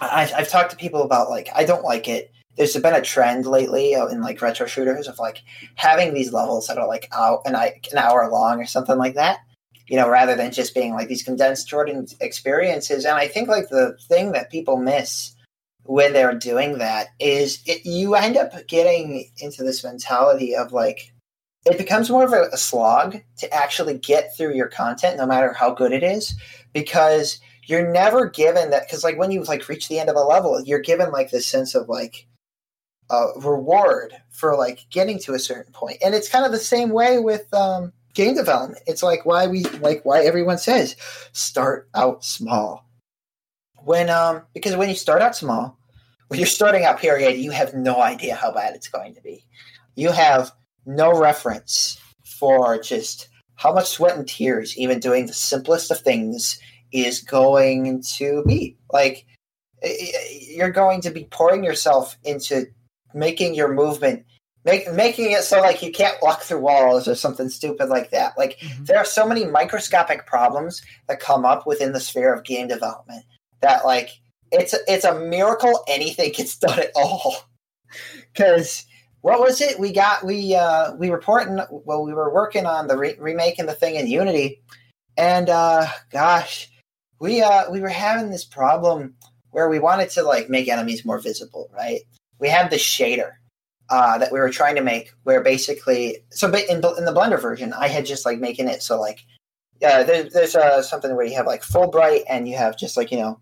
I, I've talked to people about like I don't like it. There's been a trend lately in like retro shooters of like having these levels that are like out an, an hour long or something like that. You know, rather than just being like these condensed Jordan experiences. And I think like the thing that people miss when they're doing that is it, you end up getting into this mentality of like it becomes more of a, a slog to actually get through your content, no matter how good it is, because you're never given that. Because like when you like reach the end of a level, you're given like this sense of like uh, reward for like getting to a certain point, and it's kind of the same way with um, game development. It's like why we like why everyone says start out small. When um because when you start out small, when you're starting out period, you have no idea how bad it's going to be. You have no reference for just how much sweat and tears even doing the simplest of things is going to be like you're going to be pouring yourself into making your movement make, making it so like you can't walk through walls or something stupid like that like mm-hmm. there are so many microscopic problems that come up within the sphere of game development that like it's it's a miracle anything gets done at all because what was it we got we uh we reporting well we were working on the re- remaking the thing in unity and uh gosh we uh we were having this problem where we wanted to like make enemies more visible, right? We had the shader uh, that we were trying to make, where basically, so in, in the Blender version, I had just like making it so like, yeah, there's there's uh, something where you have like full bright and you have just like you know,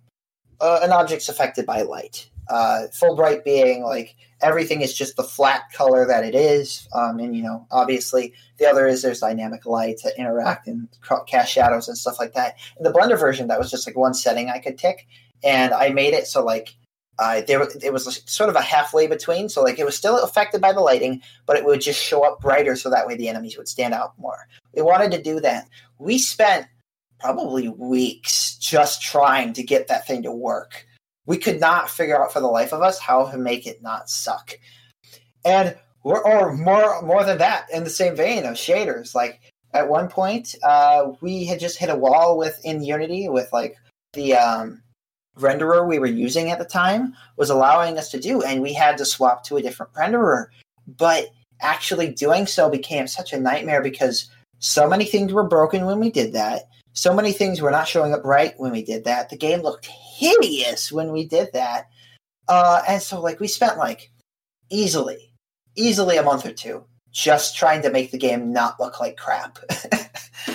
uh, an object's affected by light. Uh, full bright being like everything is just the flat color that it is, um, and you know, obviously the other is there's dynamic light to interact and cast shadows and stuff like that. In the Blender version, that was just like one setting I could tick, and I made it so like uh, there it was sort of a halfway between. So like it was still affected by the lighting, but it would just show up brighter, so that way the enemies would stand out more. We wanted to do that. We spent probably weeks just trying to get that thing to work. We could not figure out for the life of us how to make it not suck. And or more more than that, in the same vein of shaders, like at one point, uh, we had just hit a wall within Unity with like the um, renderer we were using at the time was allowing us to do, and we had to swap to a different renderer. But actually doing so became such a nightmare because so many things were broken when we did that. So many things were not showing up right when we did that. The game looked hideous when we did that. Uh, and so, like, we spent like easily, easily a month or two just trying to make the game not look like crap.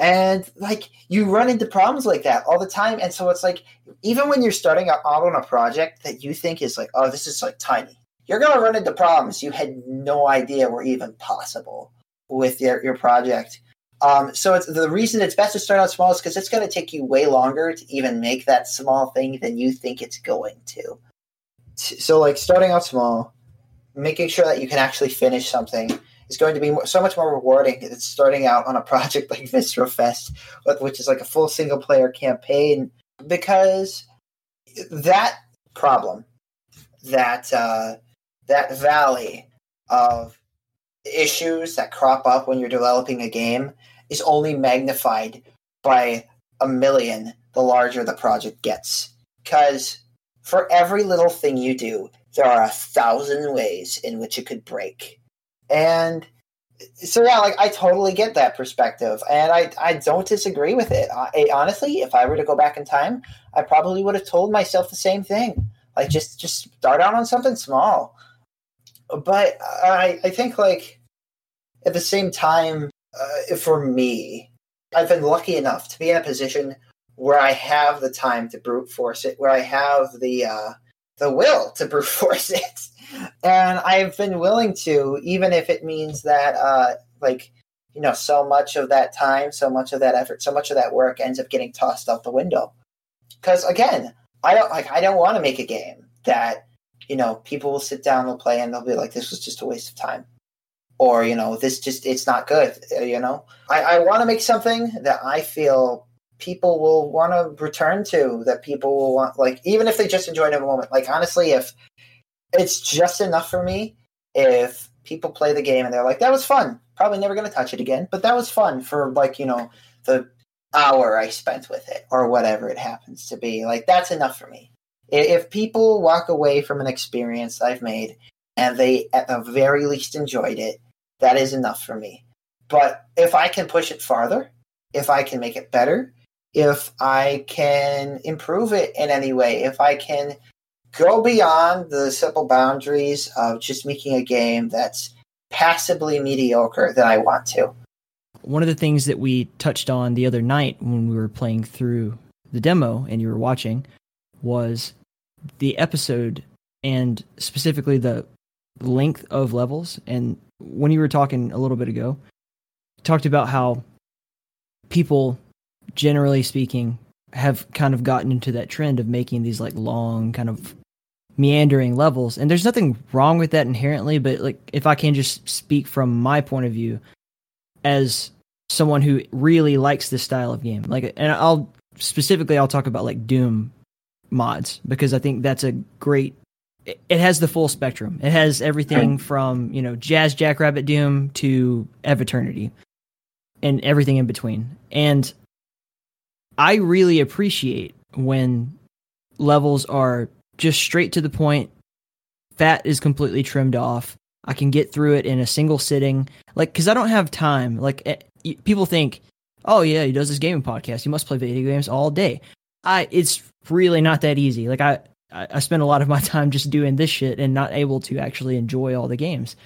and like you run into problems like that all the time. And so it's like even when you're starting out on a project that you think is like oh this is like tiny you're going to run into problems you had no idea were even possible with your, your project. Um, so it's the reason it's best to start out small is because it's going to take you way longer to even make that small thing than you think it's going to. So like starting out small making sure that you can actually finish something is going to be so much more rewarding than starting out on a project like Viscera Fest, which is like a full single player campaign, because that problem, that uh, that valley of issues that crop up when you're developing a game is only magnified by a million the larger the project gets. Because for every little thing you do, there are a thousand ways in which it could break. And so yeah, like I totally get that perspective, and I I don't disagree with it. I, honestly, if I were to go back in time, I probably would have told myself the same thing. Like just just start out on something small. But I I think like at the same time, uh, for me, I've been lucky enough to be in a position where I have the time to brute force it, where I have the uh, the will to brute force it and I've been willing to, even if it means that, uh, like, you know, so much of that time, so much of that effort, so much of that work ends up getting tossed out the window. Because again, I don't like. I don't want to make a game that you know people will sit down, they'll play, and they'll be like, "This was just a waste of time," or you know, "This just it's not good." Uh, you know, I, I want to make something that I feel people will want to return to that people will want like even if they just enjoyed a moment like honestly if it's just enough for me if people play the game and they're like, that was fun. Probably never going to touch it again, but that was fun for like, you know, the hour I spent with it or whatever it happens to be. Like, that's enough for me. If people walk away from an experience I've made and they at the very least enjoyed it, that is enough for me. But if I can push it farther, if I can make it better, if I can improve it in any way, if I can go beyond the simple boundaries of just making a game that's passably mediocre than I want to. One of the things that we touched on the other night when we were playing through the demo and you were watching was the episode and specifically the length of levels. And when you were talking a little bit ago, talked about how people, generally speaking, have kind of gotten into that trend of making these like long kind of meandering levels. And there's nothing wrong with that inherently but like if i can just speak from my point of view as someone who really likes this style of game like and i'll specifically i'll talk about like doom mods because i think that's a great it has the full spectrum. It has everything from you know jazz jackrabbit doom to ev Eviternity and everything in between. And i really appreciate when levels are just straight to the point. Fat is completely trimmed off. I can get through it in a single sitting. Like, because I don't have time. Like, eh, people think, oh, yeah, he does this gaming podcast. He must play video games all day. I it's really not that easy. Like I I spend a lot of my time just doing this shit and not able to actually enjoy all the games.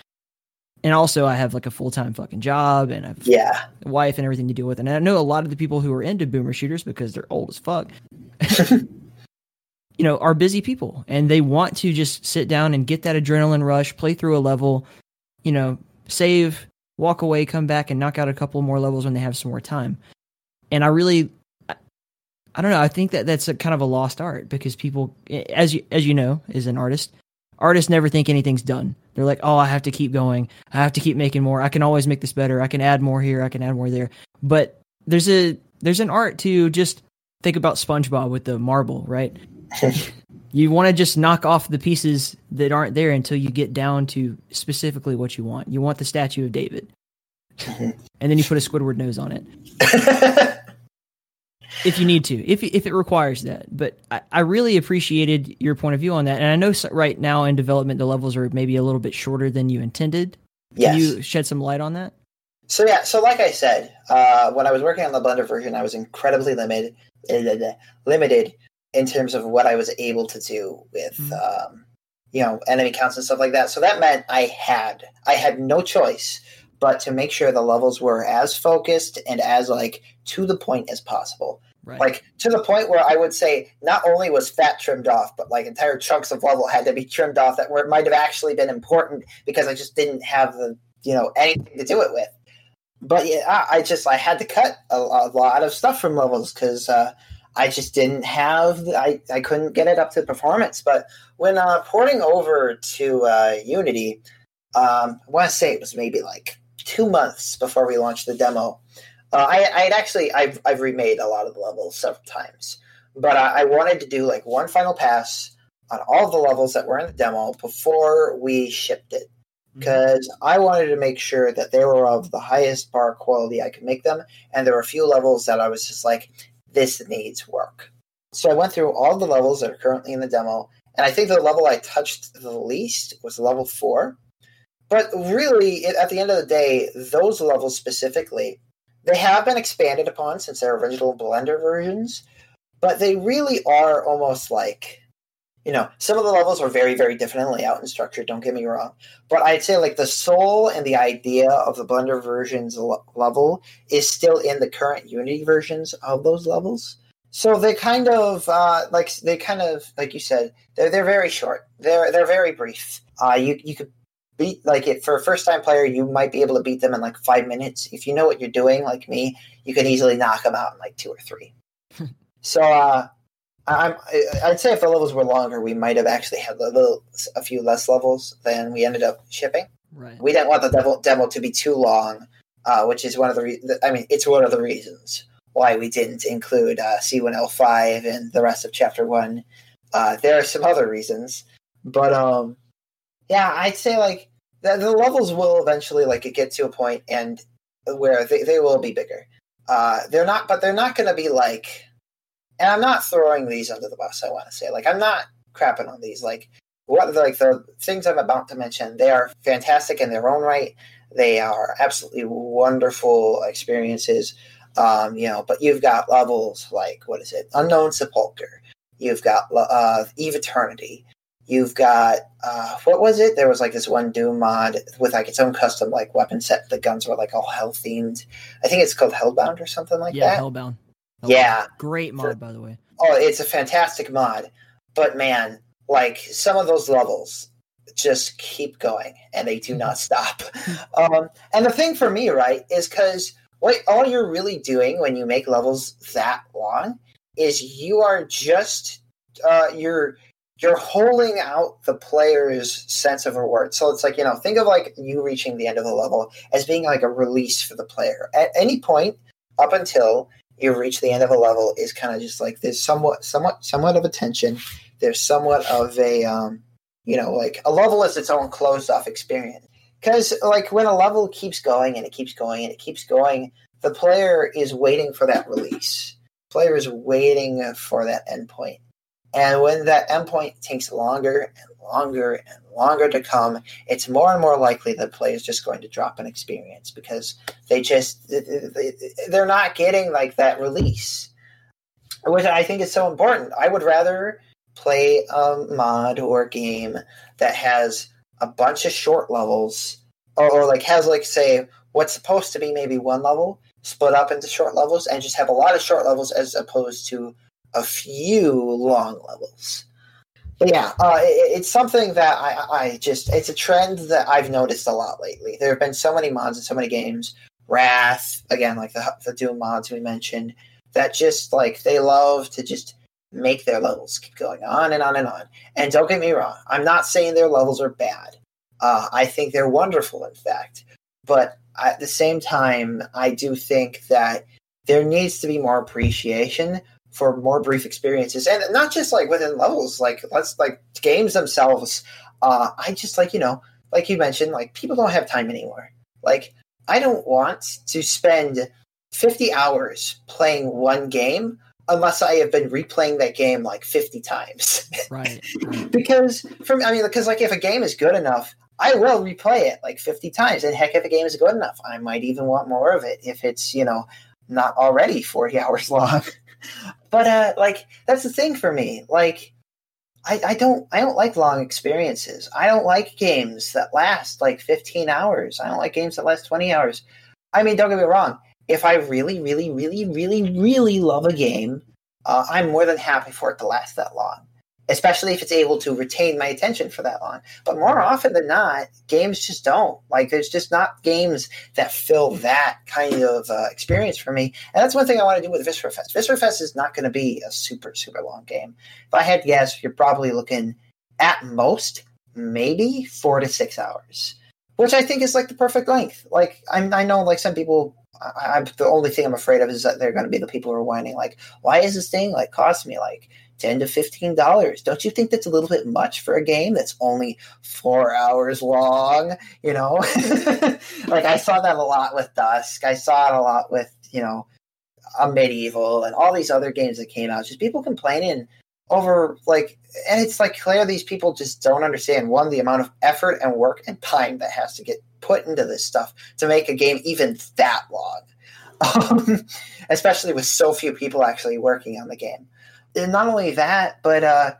And also, I have like a full time fucking job and a yeah. wife and everything to deal with. And I know a lot of the people who are into boomer shooters because they're old as fuck. you know, are busy people and they want to just sit down and get that adrenaline rush, play through a level, you know, save, walk away, come back and knock out a couple more levels when they have some more time. And I really I don't know, I think that that's a kind of a lost art because people as you as you know, as an artist, artists never think anything's done. They're like, "Oh, I have to keep going. I have to keep making more. I can always make this better. I can add more here, I can add more there." But there's a there's an art to just think about SpongeBob with the marble, right? you want to just knock off the pieces that aren't there until you get down to specifically what you want. You want the statue of David. and then you put a Squidward nose on it. if you need to, if if it requires that. But I, I, really appreciated your point of view on that, and I know right now in development the levels are maybe a little bit shorter than you intended. Can yes. you shed some light on that? So yeah, so like I said, uh, when I was working on the Blender version, I was incredibly limited, limited in terms of what I was able to do with, mm-hmm. um, you know, enemy counts and stuff like that. So that meant I had I had no choice but to make sure the levels were as focused and as like to the point as possible. Right. Like to the point where I would say not only was fat trimmed off, but like entire chunks of level had to be trimmed off that were might have actually been important because I just didn't have the you know anything to do it with. But yeah, I just I had to cut a, a lot of stuff from levels because uh, I just didn't have I I couldn't get it up to the performance. But when uh, porting over to uh, Unity, um, I want to say it was maybe like two months before we launched the demo. Uh, I, I had actually I've I've remade a lot of the levels several times, but I, I wanted to do like one final pass on all the levels that were in the demo before we shipped it because mm-hmm. I wanted to make sure that they were of the highest bar quality I could make them, and there were a few levels that I was just like, this needs work. So I went through all the levels that are currently in the demo, and I think the level I touched the least was level four. But really, at the end of the day, those levels specifically, they have been expanded upon since their original Blender versions, but they really are almost like, you know, some of the levels are very, very different in layout and structure, don't get me wrong. But I'd say like the soul and the idea of the Blender versions level is still in the current Unity versions of those levels. So they kind of uh, like they kind of like you said they're they're very short. They're they're very brief. Uh, you you could beat like it for a first time player you might be able to beat them in like five minutes if you know what you're doing like me you can easily knock them out in like two or three so uh I'm, I'd say if the levels were longer, we might have actually had a little, a few less levels than we ended up shipping. Right. We didn't want the demo, demo to be too long, uh, which is one of the. Re- I mean, it's one of the reasons why we didn't include uh, C1L5 and the rest of Chapter One. Uh, there are some other reasons, but um, yeah, I'd say like the, the levels will eventually like get to a point and where they, they will be bigger. Uh, they're not, but they're not going to be like. And I'm not throwing these under the bus. I want to say, like, I'm not crapping on these. Like, what like the things I'm about to mention, they are fantastic in their own right. They are absolutely wonderful experiences. Um, you know, but you've got levels like what is it? Unknown Sepulcher. You've got uh, Eviternity. You've got uh, what was it? There was like this one Doom mod with like its own custom like weapon set. The guns were like all hell themed. I think it's called Hellbound or something like yeah, that. Hellbound. Hellbound. Yeah, great mod For, by the way. Oh, it's a fantastic mod. But man, like some of those levels just keep going and they do not stop. um, and the thing for me, right, is because what all you're really doing when you make levels that long is you are just uh, you're you're holding out the player's sense of reward. So it's like, you know, think of like you reaching the end of the level as being like a release for the player. At any point up until you reach the end of a level is kind of just like there's somewhat somewhat somewhat of a tension. There's somewhat of a um, you know, like a level is its own closed off experience. Because like when a level keeps going and it keeps going and it keeps going, the player is waiting for that release. Player is waiting for that endpoint and when that endpoint takes longer and longer and longer to come, it's more and more likely that play is just going to drop an experience because they just they're not getting like that release. which I think is so important. I would rather play a mod or game that has a bunch of short levels, or, or like has like say what's supposed to be maybe one level split up into short levels, and just have a lot of short levels as opposed to a few long levels. But yeah, uh, it, it's something that I, I just it's a trend that I've noticed a lot lately. There have been so many mods and so many games. Wrath again, like the the Doom mods we mentioned, that just like they love to just make their levels keep going on and on and on. And don't get me wrong, I'm not saying their levels are bad. Uh, I think they're wonderful, in fact. But at the same time, I do think that there needs to be more appreciation for more brief experiences, and not just like within levels. Like let's like games themselves. Uh, I just like you know, like you mentioned, like people don't have time anymore. Like I don't want to spend 50 hours playing one game unless I have been replaying that game like 50 times. Right. because from I mean because like if a game is good enough, I will replay it like 50 times. And heck if a game is good enough, I might even want more of it if it's, you know, not already 40 hours long. But uh like that's the thing for me. Like I, I don't I don't like long experiences. I don't like games that last like 15 hours. I don't like games that last 20 hours. I mean, don't get me wrong if I really, really, really, really, really love a game, uh, I'm more than happy for it to last that long, especially if it's able to retain my attention for that long. But more often than not, games just don't. Like, there's just not games that fill that kind of uh, experience for me. And that's one thing I want to do with Viscera Fest. Viscera Fest is not going to be a super, super long game. If I had to guess, you're probably looking at most maybe four to six hours which I think is like the perfect length. Like I'm, I know like some people I, am the only thing I'm afraid of is that they're going to be the people who are whining, like, why is this thing like cost me like ten to fifteen dollars? Don't you think that's a little bit much for a game that's only four hours long? You know, like I saw that a lot with Dusk. I saw it a lot with you know, Amid Evil and all these other games that came out. Just people complaining over like and it's like clear these people just don't understand one the amount of effort and work and time that has to get put into this stuff to make a game even that long, um, especially with so few people actually working on the game. And not only that, but uh,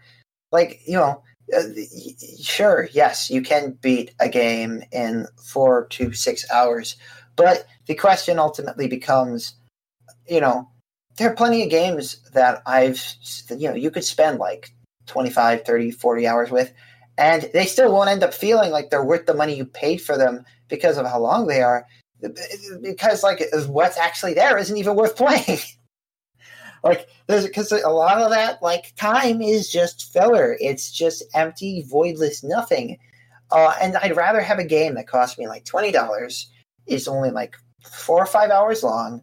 like you know, uh, sure, yes, you can beat a game in four to six hours, but the question ultimately becomes, you know, there are plenty of games that I've, you know, you could spend like 25, 30, 40 hours with and they still won't end up feeling like they're worth the money you paid for them because of how long they are because like what's actually there isn't even worth playing like there's because a lot of that like time is just filler. It's just empty voidless nothing. Uh, and i'd rather have a game that costs me like $20 is only like four or five hours long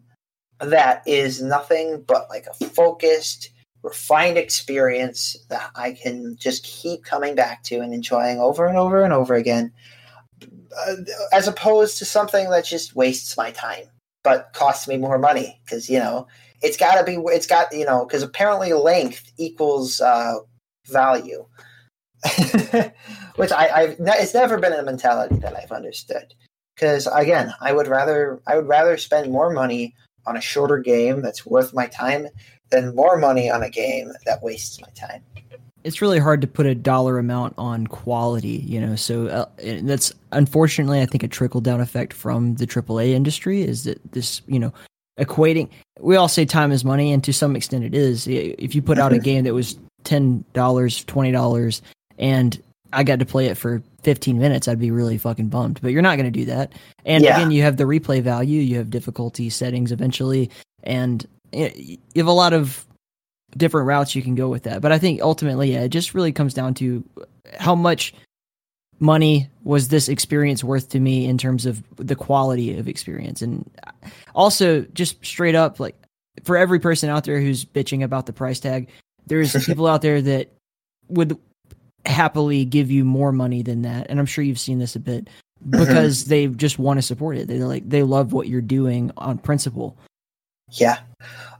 that is nothing but like a focused refined experience that I can just keep coming back to and enjoying over and over and over again, uh, as opposed to something that just wastes my time but costs me more money because you know it's got to be it's got you know because apparently length equals uh, value, which I, I've it's never been a mentality that I've understood. Because again, I would rather I would rather spend more money on a shorter game that's worth my time than more money on a game that wastes my time. It's really hard to put a dollar amount on quality, you know. So uh, that's unfortunately, I think, a trickle down effect from the AAA industry is that this, you know, equating. We all say time is money, and to some extent, it is. If you put out a game that was ten dollars, twenty dollars, and I got to play it for 15 minutes, I'd be really fucking bummed. But you're not going to do that. And yeah. again, you have the replay value, you have difficulty settings eventually, and eh, you have a lot of different routes you can go with that. But I think ultimately, yeah, it just really comes down to how much money was this experience worth to me in terms of the quality of experience? And also just straight up like for every person out there who's bitching about the price tag there's people out there that would happily give you more money than that. And i'm sure you've seen this a bit mm-hmm. because they just want to support it. They like they love what you're doing on principle. Yeah,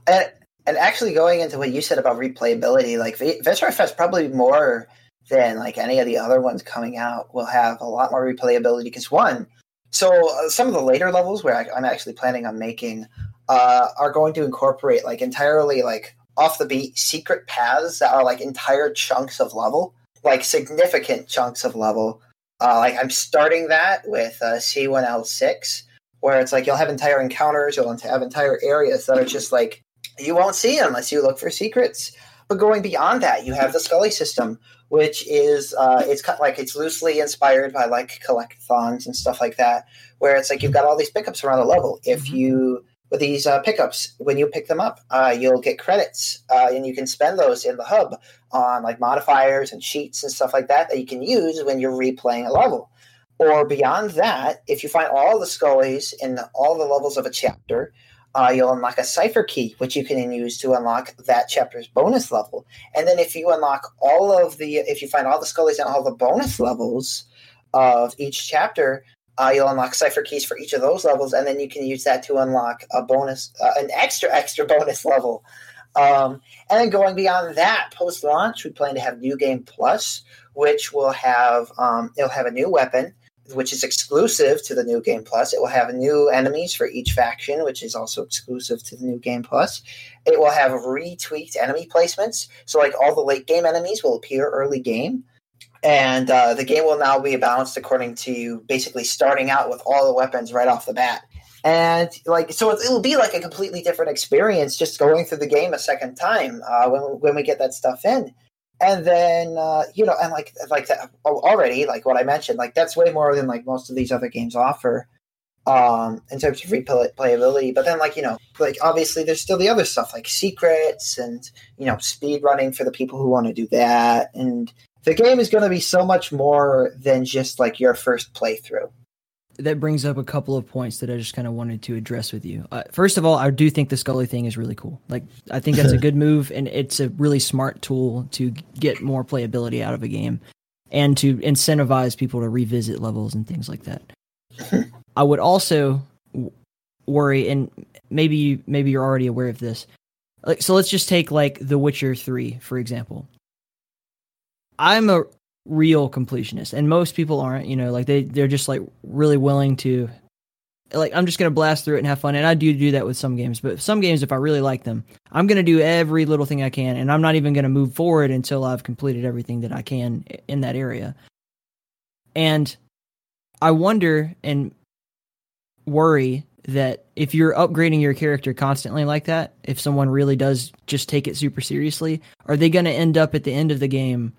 and and actually going into what you said about replayability, like Viscera Fest probably more than like any of the other ones coming out will have a lot more replayability because one, so uh, some of the later levels where I, am actually planning on making uh, are going to incorporate like entirely like off the beat secret paths that are like entire chunks of level, like significant chunks of level. Uh, like I'm starting that with uh, C1L6, where it's like you'll have entire encounters, you'll have entire areas that are just like you won't see unless you look for secrets. But going beyond that, you have the Scully system, which is uh, it's like it's loosely inspired by like collectathons and stuff like that, where it's like you've got all these pickups around the level. If mm-hmm. you with these uh, pickups, when you pick them up, uh, you'll get credits, uh, and you can spend those in the hub on like modifiers and sheets and stuff like that that you can use when you're replaying a level. Or beyond that, if you find all the Scullies in all the levels of a chapter, uh, you'll unlock a cipher key, which you can then use to unlock that chapter's bonus level. And then if you unlock all of the, if you find all the Scullies and all the bonus levels of each chapter, uh, you'll unlock cipher keys for each of those levels, and then you can use that to unlock a bonus, uh, an extra extra bonus level. Um, and then going beyond that, post launch, we plan to have New Game Plus, which will have um, it'll have a new weapon, which is exclusive to the New Game Plus. It will have new enemies for each faction, which is also exclusive to the New Game Plus. It will have retweaked enemy placements, so like all the late game enemies will appear early game and uh, the game will now be balanced according to basically starting out with all the weapons right off the bat and like so it'll be like a completely different experience just going through the game a second time uh, when, when we get that stuff in and then uh, you know and like like that already like what i mentioned like that's way more than like most of these other games offer um in terms of replayability but then like you know like obviously there's still the other stuff like secrets and you know speed running for the people who want to do that and the game is going to be so much more than just like your first playthrough. That brings up a couple of points that I just kind of wanted to address with you. Uh, first of all, I do think the Scully thing is really cool. Like, I think that's a good move, and it's a really smart tool to get more playability out of a game and to incentivize people to revisit levels and things like that. I would also worry, and maybe you, maybe you're already aware of this. Like, so let's just take like The Witcher Three for example. I'm a real completionist, and most people aren't. You know, like they they're just like really willing to. Like I'm just gonna blast through it and have fun, and I do do that with some games. But some games, if I really like them, I'm gonna do every little thing I can, and I'm not even gonna move forward until I've completed everything that I can in that area. And I wonder and worry that if you're upgrading your character constantly like that, if someone really does just take it super seriously, are they going to end up at the end of the game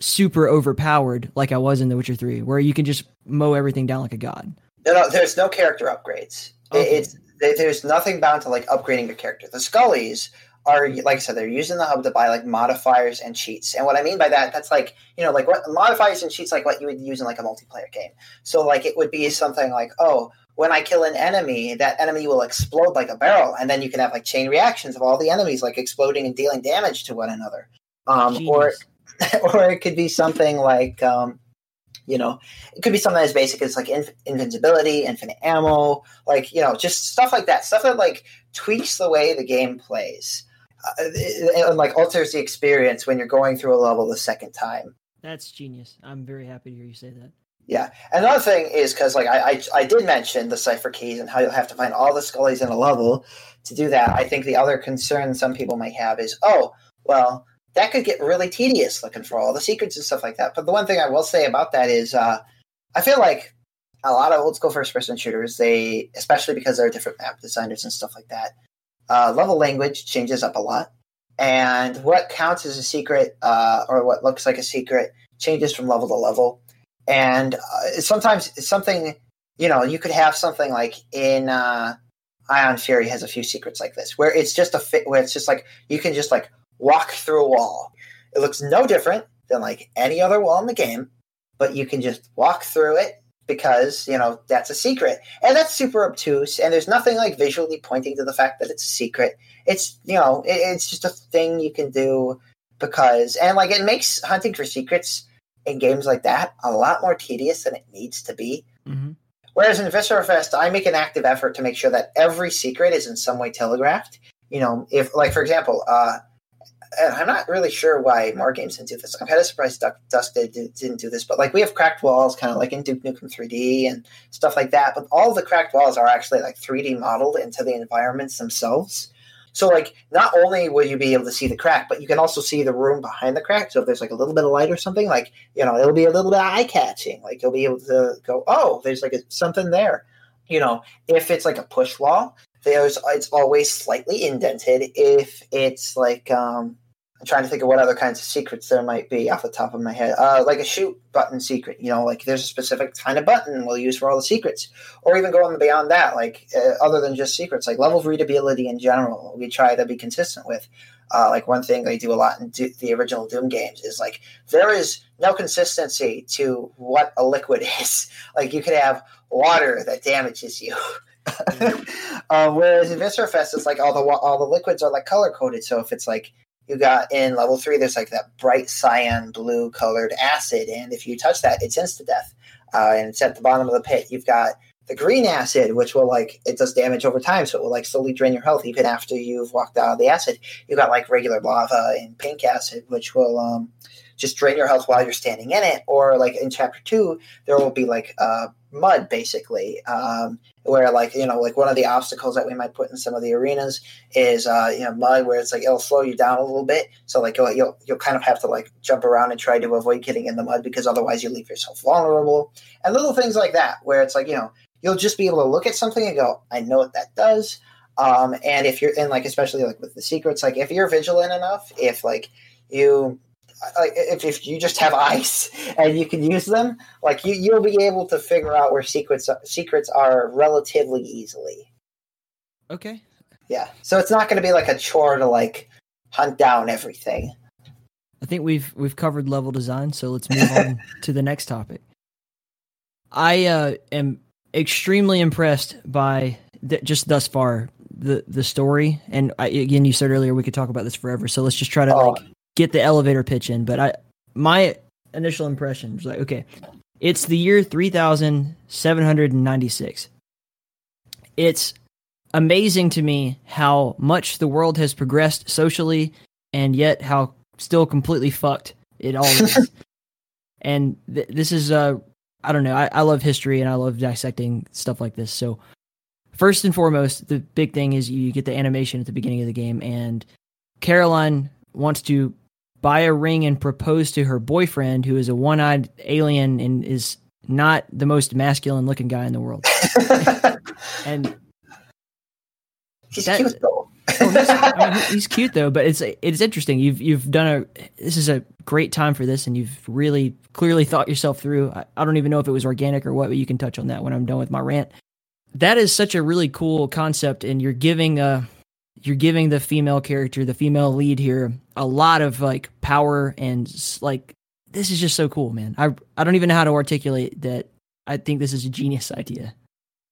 super overpowered like I was in The Witcher 3, where you can just mow everything down like a god. No, no, there's no character upgrades. Okay. It's there's nothing bound to like upgrading your character. The Scullies are like I said, they're using the hub to buy like modifiers and cheats. And what I mean by that, that's like you know like what modifiers and cheats like what you would use in like a multiplayer game. So like it would be something like oh. When I kill an enemy, that enemy will explode like a barrel, and then you can have like chain reactions of all the enemies like exploding and dealing damage to one another. Um, or or it could be something like, um, you know, it could be something as basic as like invincibility, infinite ammo, like you know, just stuff like that. Stuff that like tweaks the way the game plays, uh, and like alters the experience when you're going through a level the second time. That's genius. I'm very happy to hear you say that. Yeah. Another thing is because like I, I, I did mention the cipher keys and how you'll have to find all the scullies in a level to do that. I think the other concern some people might have is, oh, well, that could get really tedious looking for all the secrets and stuff like that. But the one thing I will say about that is, uh, I feel like a lot of old school first person shooters, they especially because they're different map designers and stuff like that, uh, level language changes up a lot, and what counts as a secret uh, or what looks like a secret changes from level to level, and uh, sometimes it's something you know you could have something like in uh, Ion Fury has a few secrets like this where it's just a fit where it's just like you can just like walk through a wall. It looks no different than like any other wall in the game, but you can just walk through it because, you know, that's a secret. And that's super obtuse, and there's nothing like visually pointing to the fact that it's a secret. It's, you know, it, it's just a thing you can do because, and like it makes hunting for secrets in games like that a lot more tedious than it needs to be. Mm-hmm. Whereas in Viscera Fest, I make an active effort to make sure that every secret is in some way telegraphed. You know, if, like, for example, uh, and I'm not really sure why more games didn't do this. I'm kind of surprised Dusk, Dusk did, didn't do this, but like we have cracked walls, kind of like in Duke Nukem 3D and stuff like that. But all the cracked walls are actually like 3D modeled into the environments themselves. So like not only will you be able to see the crack, but you can also see the room behind the crack. So if there's like a little bit of light or something, like you know, it'll be a little bit eye catching. Like you'll be able to go, oh, there's like a, something there. You know, if it's like a push wall, there's it's always slightly indented. If it's like um, I'm trying to think of what other kinds of secrets there might be off the top of my head. Uh, like a shoot button secret, you know, like there's a specific kind of button we'll use for all the secrets, or even going beyond that, like uh, other than just secrets, like level of readability in general. We try to be consistent with. Uh, like one thing they do a lot in do- the original Doom games is like there is no consistency to what a liquid is. Like you could have water that damages you. um, whereas in Viscera Fest, it's like all the all the liquids are like color coded. So if it's like you got in level three, there's like that bright cyan blue colored acid, and if you touch that, it's insta death, uh, and it's at the bottom of the pit. You've got the green acid, which will like it does damage over time, so it will like slowly drain your health even after you've walked out of the acid. You got like regular lava and pink acid, which will um, just drain your health while you're standing in it. Or like in chapter two, there will be like uh, mud basically, um, where like you know like one of the obstacles that we might put in some of the arenas is uh, you know mud where it's like it'll slow you down a little bit. So like you'll, you'll you'll kind of have to like jump around and try to avoid getting in the mud because otherwise you leave yourself vulnerable. And little things like that where it's like you know you'll just be able to look at something and go, I know what that does. Um, and if you're in like especially like with the secrets, like if you're vigilant enough, if like you like if, if you just have ice and you can use them, like you you'll be able to figure out where secrets secrets are relatively easily. Okay. Yeah. So it's not going to be like a chore to like hunt down everything. I think we've we've covered level design, so let's move on to the next topic. I uh, am extremely impressed by th- just thus far the the story, and I, again, you said earlier we could talk about this forever. So let's just try to Oh. like get the elevator pitch in. But I my initial impression was like, okay, it's the year three thousand seven hundred and ninety six. It's amazing to me how much the world has progressed socially, and yet how still completely fucked it all is. and th- this is uh I don't know. I, I love history and I love dissecting stuff like this. So first and foremost, the big thing is you get the animation at the beginning of the game, and Caroline wants to buy a ring and propose to her boyfriend, who is a one-eyed alien and is not the most masculine-looking guy in the world. And He's That- cute though. oh, he's, I mean, he's cute though, but it's it's interesting. You've you've done a this is a great time for this, and you've really clearly thought yourself through. I, I don't even know if it was organic or what, but you can touch on that when I'm done with my rant. That is such a really cool concept, and you're giving uh you're giving the female character, the female lead here, a lot of like power and like this is just so cool, man. I I don't even know how to articulate that. I think this is a genius idea.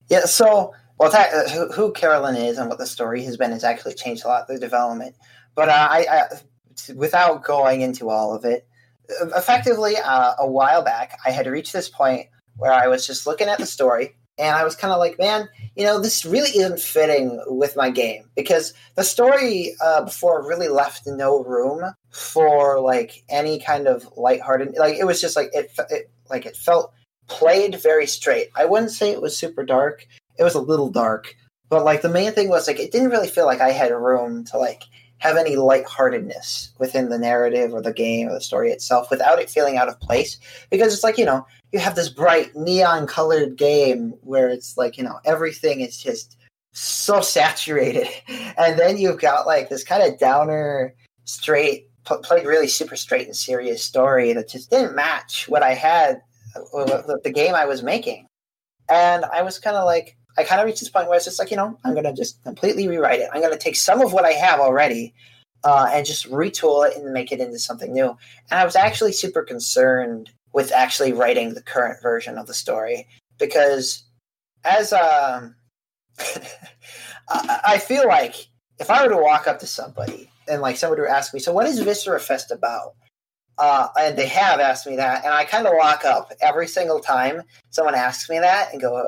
Yeah, so well, that, uh, who, who Carolyn is and what the story has been has actually changed a lot through development. But uh, I, I, without going into all of it, effectively, uh, a while back, I had reached this point where I was just looking at the story and I was kind of like, man, you know, this really isn't fitting with my game because the story uh, before really left no room for like any kind of lighthearted. Like it was just like it, it like it felt played very straight. I wouldn't say it was super dark. It was a little dark, but like the main thing was like it didn't really feel like I had room to like have any lightheartedness within the narrative or the game or the story itself without it feeling out of place. Because it's like, you know, you have this bright neon colored game where it's like, you know, everything is just so saturated. And then you've got like this kind of downer, straight, pl- played really super straight and serious story that just didn't match what I had, uh, the, game I was making. And I was kind of like, I kind of reached this point where it's just like, you know, I'm going to just completely rewrite it. I'm going to take some of what I have already uh, and just retool it and make it into something new. And I was actually super concerned with actually writing the current version of the story because as um, I, I feel like if I were to walk up to somebody and like somebody to ask me, so what is Viscera Fest about? Uh, and they have asked me that, and I kind of walk up every single time someone asks me that and go,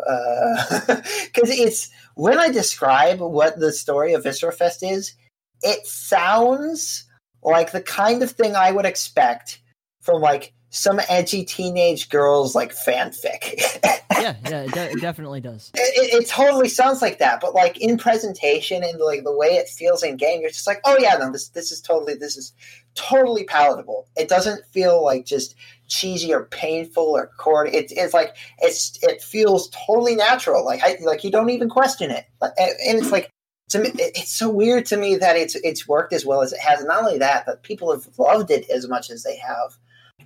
because it's when I describe what the story of Viscera Fest is, it sounds like the kind of thing I would expect from like some edgy teenage girls like fanfic. yeah, yeah, it, de- it definitely does. It, it, it, totally sounds like that, but like in presentation and like the way it feels in game, you're just like, oh yeah, no, this this is totally this is totally palatable. It doesn't feel like just cheesy or painful or corny. It, it's like it's it feels totally natural. Like I, like you don't even question it, and, and it's like to me, it's so weird to me that it's it's worked as well as it has. Not only that, but people have loved it as much as they have.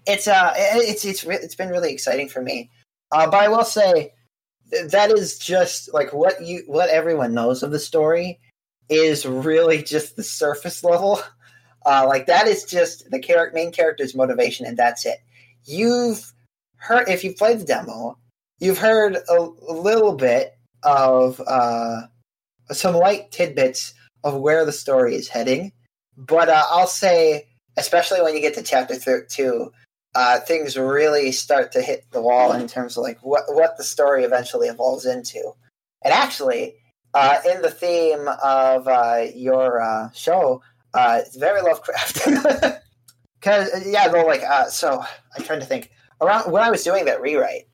It's uh, it's it's it's been really exciting for me. Uh, but I will say that is just like what you what everyone knows of the story is really just the surface level. Uh, like that is just the character main character's motivation, and that's it. You've heard if you've played the demo, you've heard a, a little bit of uh, some light tidbits of where the story is heading. But uh, I'll say, especially when you get to chapter two, uh, things really start to hit the wall in terms of like what what the story eventually evolves into. And actually, uh, in the theme of uh, your uh, show, uh, it's very Lovecraft. Because yeah, though, like so, I'm trying to think around when I was doing that rewrite.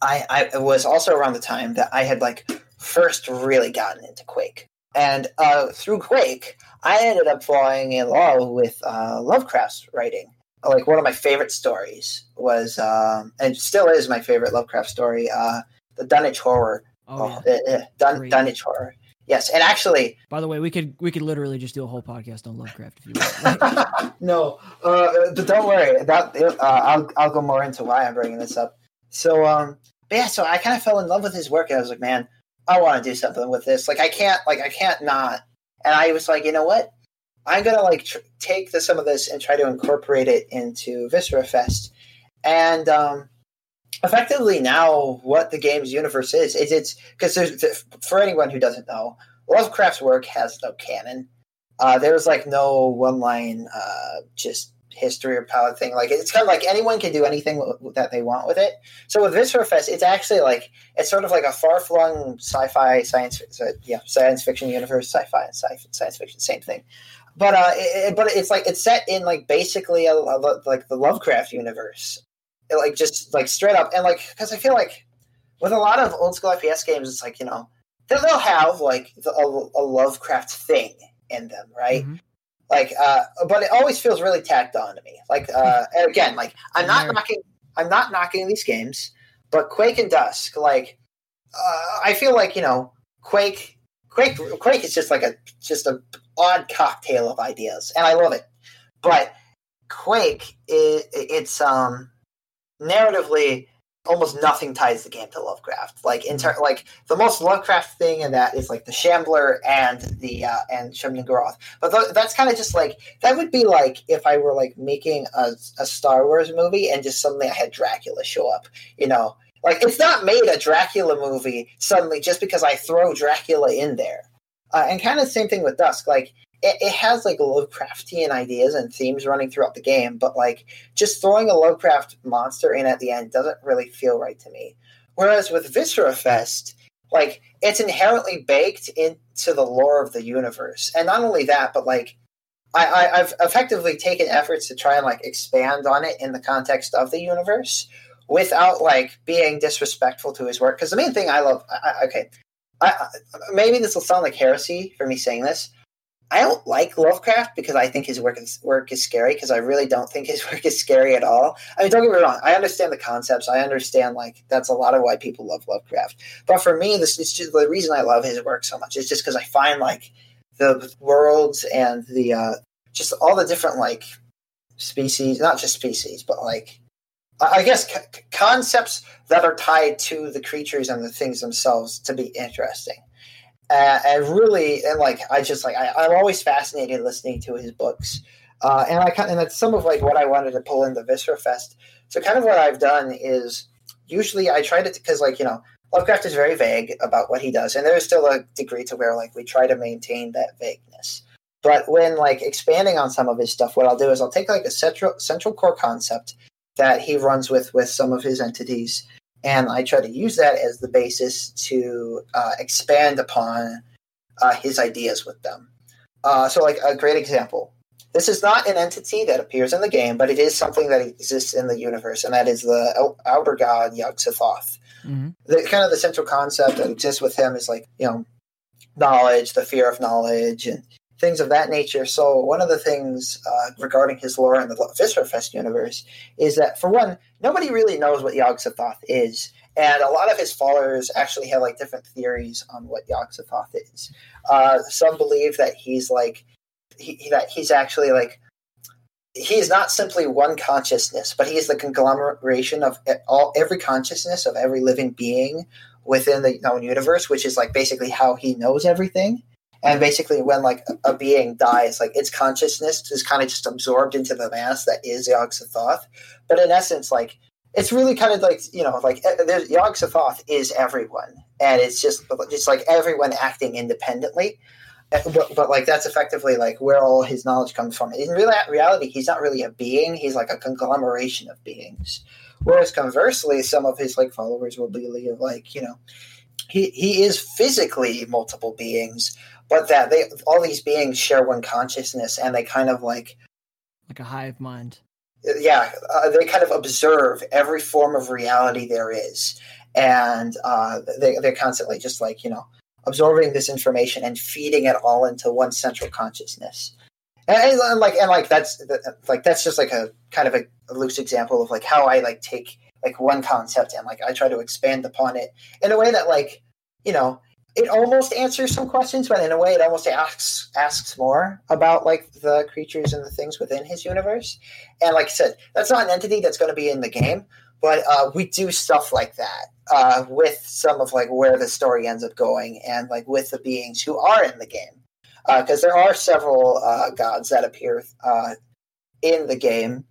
I, I it was also around the time that I had like first really gotten into Quake. And uh, through Quake, I ended up falling in love with uh, Lovecraft's writing. Like one of my favorite stories was, um, and still is my favorite Lovecraft story, uh, the Dunwich Horror. Oh, yeah. uh, Dun- Dunwich Horror. Yes, and actually, by the way, we could we could literally just do a whole podcast on Lovecraft if you want. no, uh, but don't worry. That uh, I'll I'll go more into why I'm bringing this up. So, um, but yeah, so I kind of fell in love with his work, and I was like, man, I want to do something with this. Like I can't, like I can't not. And I was like, you know what? I'm gonna like tr- take the, some of this and try to incorporate it into Viscera Fest. And um, effectively, now what the game's universe is is it's because there's for anyone who doesn't know, Lovecraft's work has no canon. Uh, there's like no one line, uh, just history or palette thing. Like it's kind of like anyone can do anything that they want with it. So with Viscera Fest, it's actually like it's sort of like a far flung sci-fi science, yeah, science fiction universe, sci-fi and sci- science fiction, same thing. But uh, it, but it's like it's set in like basically a, a, like the Lovecraft universe, it, like just like straight up, and like because I feel like with a lot of old school FPS games, it's like you know they'll have like the, a, a Lovecraft thing in them, right? Mm-hmm. Like uh but it always feels really tacked on to me. Like uh again like i'm not knocking i'm not knocking these games but quake and dusk like uh, i feel like you know quake quake quake is just like a just a odd cocktail of ideas and i love it but quake it, it's um narratively almost nothing ties the game to Lovecraft. Like in ter- like the most Lovecraft thing in that is like the Shambler and the uh, and Shub-Niggurath. But th- that's kind of just like that would be like if I were like making a, a Star Wars movie and just suddenly I had Dracula show up. You know, like it's not made a Dracula movie suddenly just because I throw Dracula in there. Uh, and kind of the same thing with Dusk. Like it, it, has like Lovecraftian ideas and themes running throughout the game, but like just throwing a Lovecraft monster in at the end doesn't really feel right to me. Whereas with Viscera Fest, like it's inherently baked into the lore of the universe, and not only that, but like I, I, have effectively taken efforts to try and like expand on it in the context of the universe without like being disrespectful to his work. Because the main thing I love, I, okay, I, maybe this will sound like heresy for me saying this, I don't like Lovecraft because I think his work is, work is scary because I really don't think his work is scary at all. I mean, don't get me wrong. I understand the concepts. I understand like that's a lot of why people love Lovecraft. But for me, this is just the reason I love his work so much. Is just because I find like the worlds and the uh, just all the different like species, not just species, but like I guess c- concepts that are tied to the creatures and the things themselves to be interesting uh, and really, and like I just like I, am always fascinated listening to his books, uh, and I kind and that's some of like what I wanted to pull into Viscera Fest. So kind of what I've done is usually I try to because like you know Lovecraft is very vague about what he does, and there's still a degree to where like we try to maintain that vagueness. But when like expanding on some of his stuff, what I'll do is I'll take like a central central core concept that he runs with with some of his entities, and I try to use that as the basis to uh, expand upon uh, his ideas with them. Uh, so, like a great example, This is not an entity that appears in the game, but it is something that exists in the universe, and that is the outer god Yog-Sothoth. Mm-hmm. The kind of the central concept that exists with him is like you know knowledge, the fear of knowledge, and things of that nature. So one of the things uh, regarding his lore in the Viscera Fest universe is that, for one, nobody really knows what Yog-Sothoth is. And a lot of his followers actually have like different theories on what Yog-Sothoth is. Uh, some believe that he's like he, that he's actually like he's not simply one consciousness, but he is the conglomeration of all every consciousness of every living being within the known universe, which is like basically how he knows everything. And basically, when like a being dies, like its consciousness is kind of just absorbed into the mass that is Yog-Sothoth. But in essence, like it's really kind of like you know, like eh, there's Yog-Sothoth is everyone, and it's just it's like everyone acting independently. Eh, but, but like that's effectively like where all his knowledge comes from. In real, reality, he's not really a being; he's like a conglomeration of beings. Whereas conversely, some of his like followers will believe like you know he he is physically multiple beings, but that they all these beings share one consciousness and they kind of like like a hive mind. Yeah uh, they kind of observe every form of reality there is. And uh, they, they're constantly just like you know absorbing this information and feeding it all into one central consciousness. And, and like and like that's like that's just like a kind of a, a loose example of like how i like take like one concept and like i try to expand upon it in a way that like you know it almost answers some questions, but in a way, it almost asks asks more about like the creatures and the things within his universe. And like I said, that's not an entity that's going to be in the game, but uh, we do stuff like that uh, with some of like where the story ends up going, and like with the beings who are in the game, because uh, there are several uh, gods that appear uh, in the game.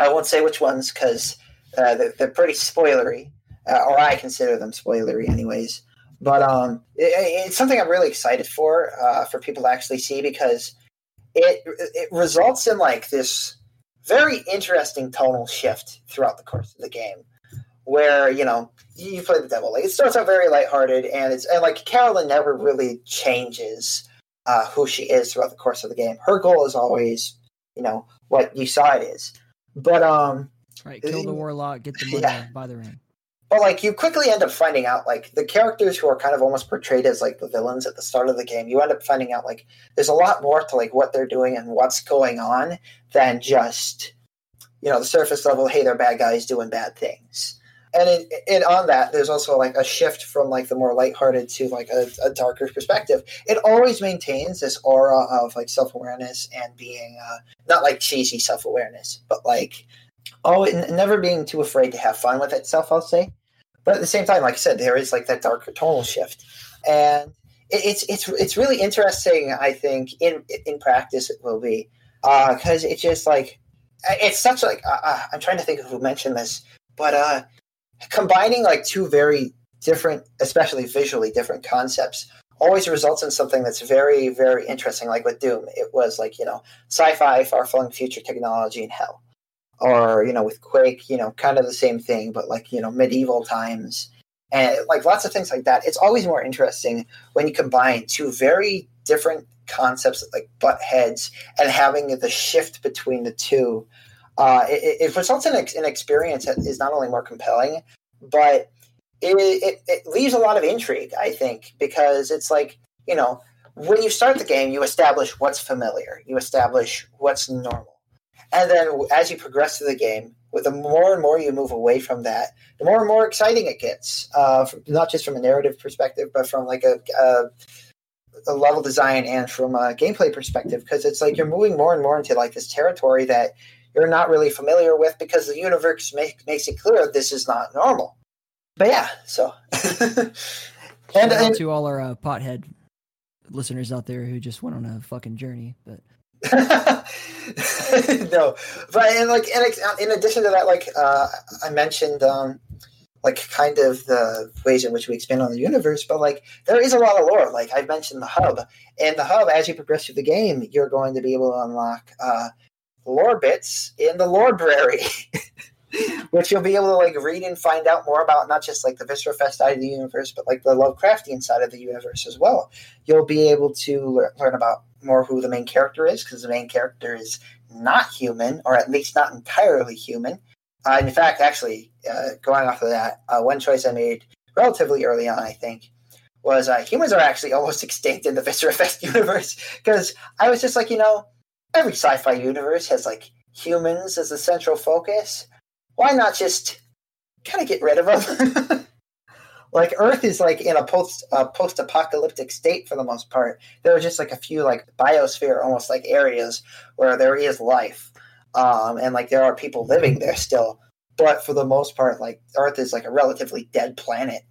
I won't say which ones because uh, they're, they're, pretty spoilery, or I consider them spoilery, anyways. But um, it, it's something I'm really excited for uh, for people to actually see because it it results in like this very interesting tonal shift throughout the course of the game, where you know you play the devil. Like it starts out very lighthearted, and it's and like Carolyn never really changes uh, who she is throughout the course of the game. Her goal is always, you know, what you saw it is. But um, right, kill the warlock, get the money, yeah. buy the ring. But like you quickly end up finding out like the characters who are kind of almost portrayed as like the villains at the start of the game, you end up finding out like there's a lot more to like what they're doing and what's going on than just you know the surface level. Hey, they're bad guys doing bad things. And in, in on that, there's also like a shift from like the more lighthearted to like a, a darker perspective. It always maintains this aura of like self awareness and being uh, not like cheesy self awareness, but like oh, never being too afraid to have fun with itself. I'll say but at the same time, like I said, there is like that darker tonal shift, and it's it's it's really interesting. I think in in practice it will be because uh, it's just like it's such like uh, uh, I'm trying to think of who mentioned this, but uh, combining like two very different, especially visually different concepts always results in something that's very very interesting. Like with Doom, it was like you know sci-fi, far-flung future technology and hell or you know with quake you know kind of the same thing but like you know medieval times. And like lots of things like that. It's always more interesting when you combine two very different concepts like butt heads and having the shift between the two. Uh, it, it, results in an experience that is not only more compelling but it, it, it leaves a lot of intrigue i think because it's like you know when you start the game you establish what's familiar. You establish what's normal and then as you progress through the game, with the more and more you move away from that, the more and more exciting it gets. Uh, from, not just from a narrative perspective, but from like a, a, a level design and from a gameplay perspective, because it's like you're moving more and more into like this territory that you're not really familiar with because the universe make, makes it clear this is not normal. But yeah, so and, and to all our uh, pothead listeners out there who just went on a fucking journey, but no, but and like in, in addition to that, like uh, I mentioned, um, like kind of the ways in which we expand on the universe, but like there is a lot of lore. Like I've mentioned the hub, and the hub, as you progress through the game, you're going to be able to unlock uh, lore bits in the lore library. which you'll be able to like read and find out more about not just like the Viscera Fest side of the universe, but like the Lovecraftian side of the universe as well. You'll be able to learn about more who the main character is because the main character is not human, or at least not entirely human. Uh, in fact, actually, uh, going off of that, uh, one choice I made relatively early on, I think, was uh, humans are actually almost extinct in the Viscera Fest universe because I was just like, you know, every sci-fi universe has like humans as the central focus. Why not just kind of get rid of them? like Earth is like in a post uh, post-apocalyptic state for the most part. There are just like a few like biosphere almost like areas where there is life, um, and like there are people living there still. But for the most part, like Earth is like a relatively dead planet.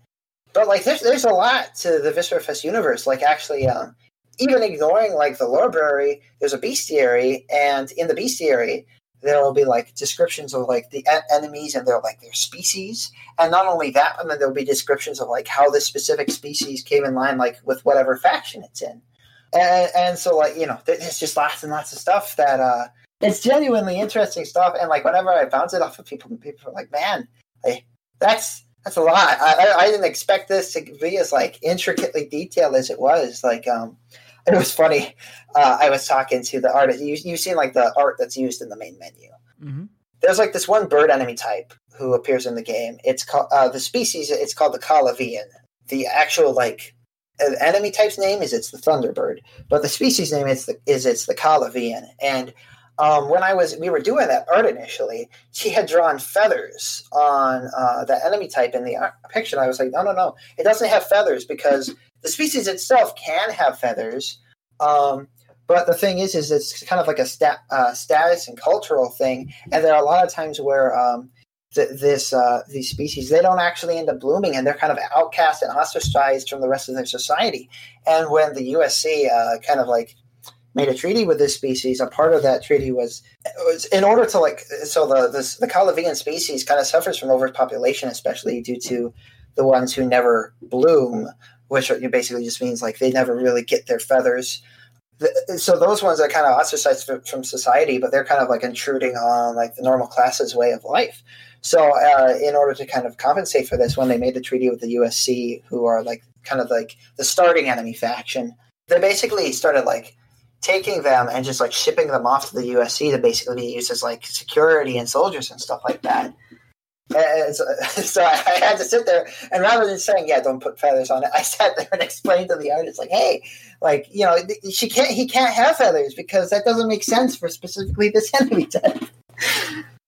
But like there's there's a lot to the Viscera universe. Like actually, um, even ignoring like the library, there's a bestiary, and in the bestiary there will be like descriptions of like the enemies and their like their species, and not only that, but then there'll be descriptions of like how this specific species came in line like with whatever faction it's in, and, and so like you know there's just lots and lots of stuff that uh it's genuinely interesting stuff, and like whenever I bounce it off of people, people are like, man, like, that's that's a lot. I, I didn't expect this to be as like intricately detailed as it was. Like, um, it was funny. Uh, I was talking to the artist. You, you've seen like the art that's used in the main menu. Mm-hmm. There's like this one bird enemy type who appears in the game. It's called uh, the species. It's called the Calavian. The actual like enemy type's name is it's the Thunderbird, but the species name is the, is it's the Calavian. And um, when I was we were doing that art initially, she had drawn feathers on uh, the enemy type in the picture. And I was like, no, no, no, it doesn't have feathers because the species itself can have feathers. Um, but the thing is, is it's kind of like a stat, uh, status and cultural thing, and there are a lot of times where um, th- this uh, these species they don't actually end up blooming, and they're kind of outcast and ostracized from the rest of their society. And when the USC uh, kind of like made a treaty with this species, a part of that treaty was, was in order to like so the this, the Calavian species kind of suffers from overpopulation, especially due to the ones who never bloom which basically just means like they never really get their feathers. So those ones are kind of ostracized from society, but they're kind of like intruding on like the normal classes way of life. So uh, in order to kind of compensate for this, when they made the treaty with the USC, who are like kind of like the starting enemy faction, they basically started like taking them and just like shipping them off to the USC to basically be used as like security and soldiers and stuff like that. And so, so, I had to sit there, and rather than saying, "Yeah, don't put feathers on it," I sat there and explained to the artist, like, "Hey, like you know, she can't, he can't have feathers because that doesn't make sense for specifically this enemy type."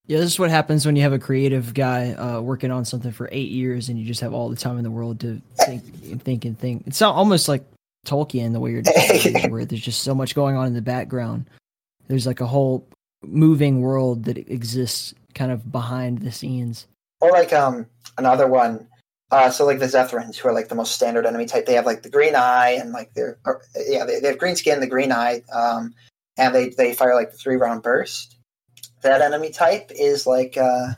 Yeah, this is what happens when you have a creative guy uh, working on something for eight years, and you just have all the time in the world to think and think and think. It's almost like Tolkien, the way you're describing, where there's just so much going on in the background. There's like a whole moving world that exists kind of behind the scenes. Or like um another one. Uh, so like the Zethrins, who are like the most standard enemy type, they have like the green eye and like they're or, yeah they, they have green skin, the green eye, um, and they they fire like the three round burst. That enemy type is like uh,